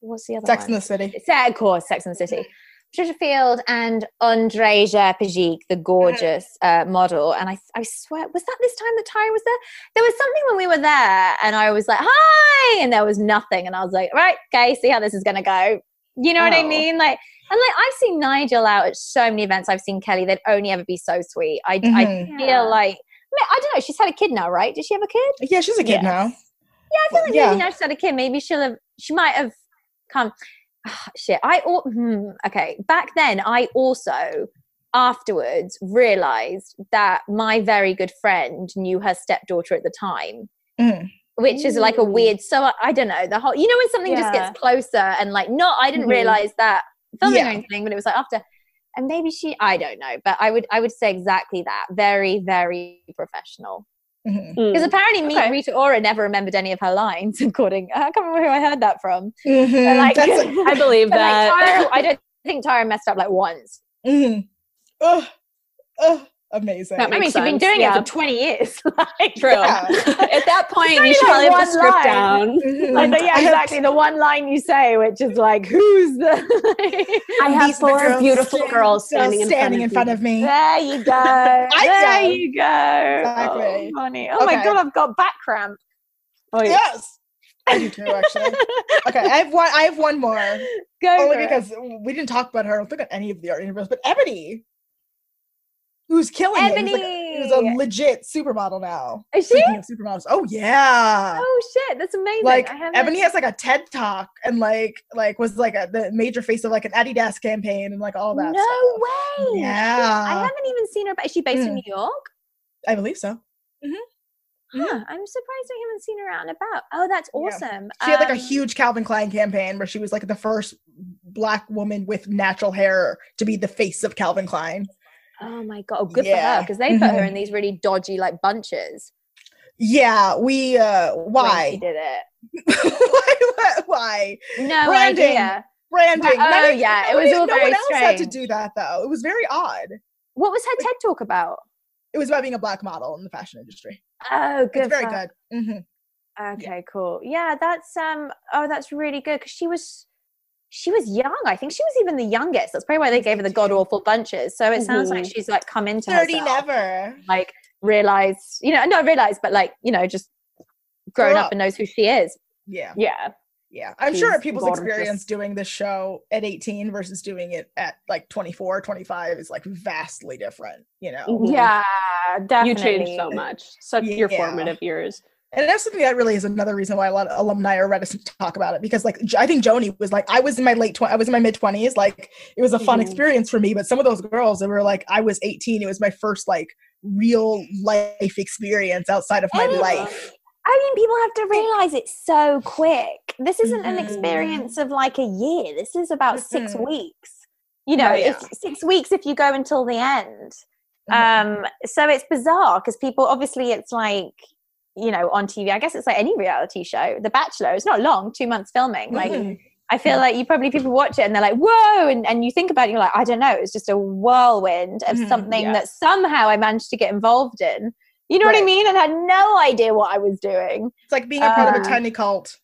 what's the other Sex one? in the City. Of course, Sex and the City. Patricia Field and Andrej Pejic, the gorgeous uh, model. And I, I swear, was that this time that Tyra was there? There was something when we were there, and I was like, "Hi," and there was nothing, and I was like, "Right, okay, see how this is gonna go." You know what I Oh. mean? Like, and like I've seen Nigel out at so many events. I've seen Kelly; they'd only ever be so sweet. I, I Mhm. feel Yeah. like. I, mean, I don't know. She's had a kid now, right? Did she have a kid? Yeah, she's a kid Yes. now. Yeah, I feel like Yeah. maybe now she's had a kid. Maybe she'll have. She might have come. Ah, shit. I al- hmm, okay. Back then, I also afterwards realized that my very good friend knew her stepdaughter at the time. Mhm. Which is like a weird. So I, I don't know the whole. You know when something just gets closer and like not. I didn't Mhm. realize that filming Yeah. or anything, but it was like after. And maybe she. I don't know, but I would. I would say exactly that. Very, very professional. Mhm. Mm. Because apparently, me, Okay. Rita Ora never remembered any of her lines. According, I can't remember who I heard that from. Mhm. like- That's a- I believe But like, that. Tyra, I don't think Tyra messed up like once. mhm. Ugh. Ugh. Amazing. That I mean, makes she's been doing yeah. it for twenty years. like, True. Yeah. At that point, only you should probably have one the script line. down. Mhm. Like, the- yeah, exactly. The one line you say, which is like, "Who's the?" I have These are the four girls beautiful stand- girls standing, in, standing in front me. of me. there you go. there know. you go. Exactly. Oh, funny. Oh my god, I've got back cramp. Oh, yeah. Yes. I do too, actually. okay, I have one. I have one more. Go Only for it. because we didn't talk about her. I don't think on any of the art interviews, but Ebonee, who's killing it. Who's, like a, who's a legit supermodel now. is she? Supermodels, oh yeah. Oh shit, that's amazing. like Ebonee has like a TED talk and like like was like a, the major face of like an Adidas campaign and like all that. no stuff. way. Yeah. I haven't even seen her. But is she based in Mm. New York? I believe so. Hmm. Huh, I'm surprised I haven't seen her out and about. Oh, that's Yeah. awesome. She had like a Um, huge Calvin Klein campaign where she was like the first black woman with natural hair to be the face of Calvin Klein. Oh my god, oh, good for her because they put her in these really dodgy like bunches. Yeah, we uh when why? she did it? why, why? No Branding. idea. Branding. Oh, None yeah, it was all no one else had to do that though. It was very odd. What was her TED talk about? It was about being a black model in the fashion industry. Oh, good. It's very her. good. hmm Okay, cool. Yeah, that's um. Oh, that's really good because she was, she was young. I think she was even the youngest. That's probably why they gave her the god awful bunches. So it sounds like Mhm. she's like come into Thirty herself, never. like realized, you know, not realized, but like you know, just grown Grew up up. and knows who she is. Yeah. Yeah. Yeah. I'm sure people's gorgeous. experience doing this show at 18 versus doing it at like 24, 25 is like vastly different, you know? Mhm. Yeah, You definitely. changed so much. Such your formative years. And that's something that really is another reason why a lot of alumni are reticent to talk about it because, like, I think Joni was like, I was in my late twenties, I was in my mid twenties, like, it was a fun Mhm. experience for me. But some of those girls that were like, I was 18, it was my first like real life experience outside of my Yeah. life. I mean, people have to realize it's so quick. This isn't an Mhm. experience of like a year. This is about 6 Mhm. weeks. You know, Right. if six weeks if you go until the end. Um, so it's bizarre because people obviously it's like you know, on TV. I guess it's like any reality show. The Bachelor. It's not long, two months filming. Like Mhm. I feel like you probably people watch it and they're like, whoa, and, and you think about it, you're like, I don't know, it's just a whirlwind of Mhm, something yeah. that somehow I managed to get involved in. You know what I mean? And had no idea what I was doing. It's like being a part of a Uh, tiny cult.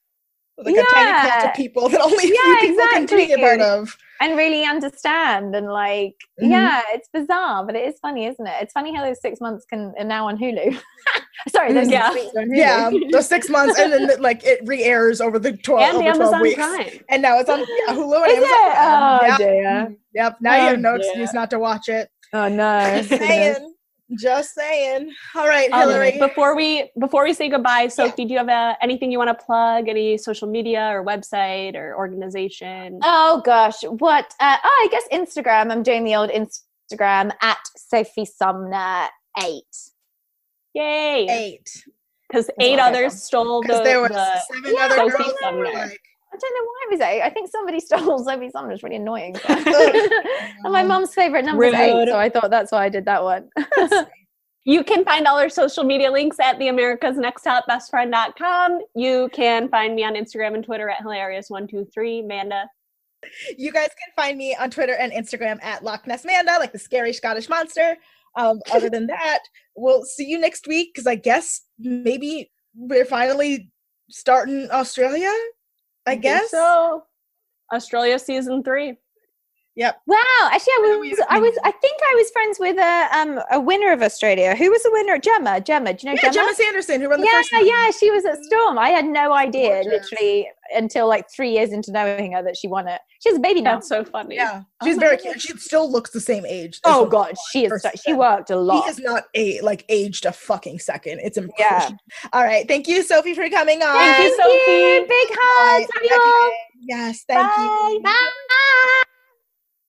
Like a tiny cult yeah. of people that only a few Yeah, people can be a exactly. part of. and really understand and like Mhm. yeah it's bizarre but it is funny isn't it it's funny how those six months can are now on hulu sorry those Yeah. six on Hulu. Yeah, those six months, and then like it re-airs over the twelve and over twelve weeks, Prime. and now it's on yeah, Hulu and Is Amazon. it? Oh, yep. dear. Yep. Now you Oh, have no dear. excuse not to watch it. oh no Just saying. Just saying. All right, Um, Hillary. before we before we say goodbye, Yeah. Sophie, do you have uh anything you want to plug? Any social media or website or organization? oh gosh what uh, oh i guess instagram i'm doing the old instagram at sophie sumner 8 Yay! eight. Because eight others stole the, there was the seven Yeah, other Sophie girls that were Sumner. like, I don't know why it was eight. I think somebody stole Sophie Sumner. It's really annoying. and my mum's favorite number is eight, so I thought that's why I did that one. You can find all our social media links at the America's Next Top Best Friend.com. You can find me on Instagram and Twitter at hilarious123. Manda. You guys can find me on Twitter and Instagram at Loch Ness Manda, like the scary Scottish monster. Um, other than that, we'll see you next week because I guess maybe we're finally starting Australia. I guess. so. Australia season three. Wow, actually, I was, I was, I think I was friends with a um a winner of Australia. Who was the winner? Gemma. Gemma. Do you know Yeah, Gemma? Gemma Sanderson, who won the yeah, first one. yeah, she was at Storm. I had no idea, Gorgeous. literally, until like three years into knowing her that she won it. She has a baby now. That's so funny. Yeah, Oh she's my very goodness. cute. She still looks the same age. Oh god, she is. first So, she worked a lot. He is not a like aged a fucking second. It's impressive. Yeah. All right. Thank you, Sophie, for coming on. Thank you, Thank you. Sophie. Big hugs. Love you. Yes, thank you. Bye. Bye.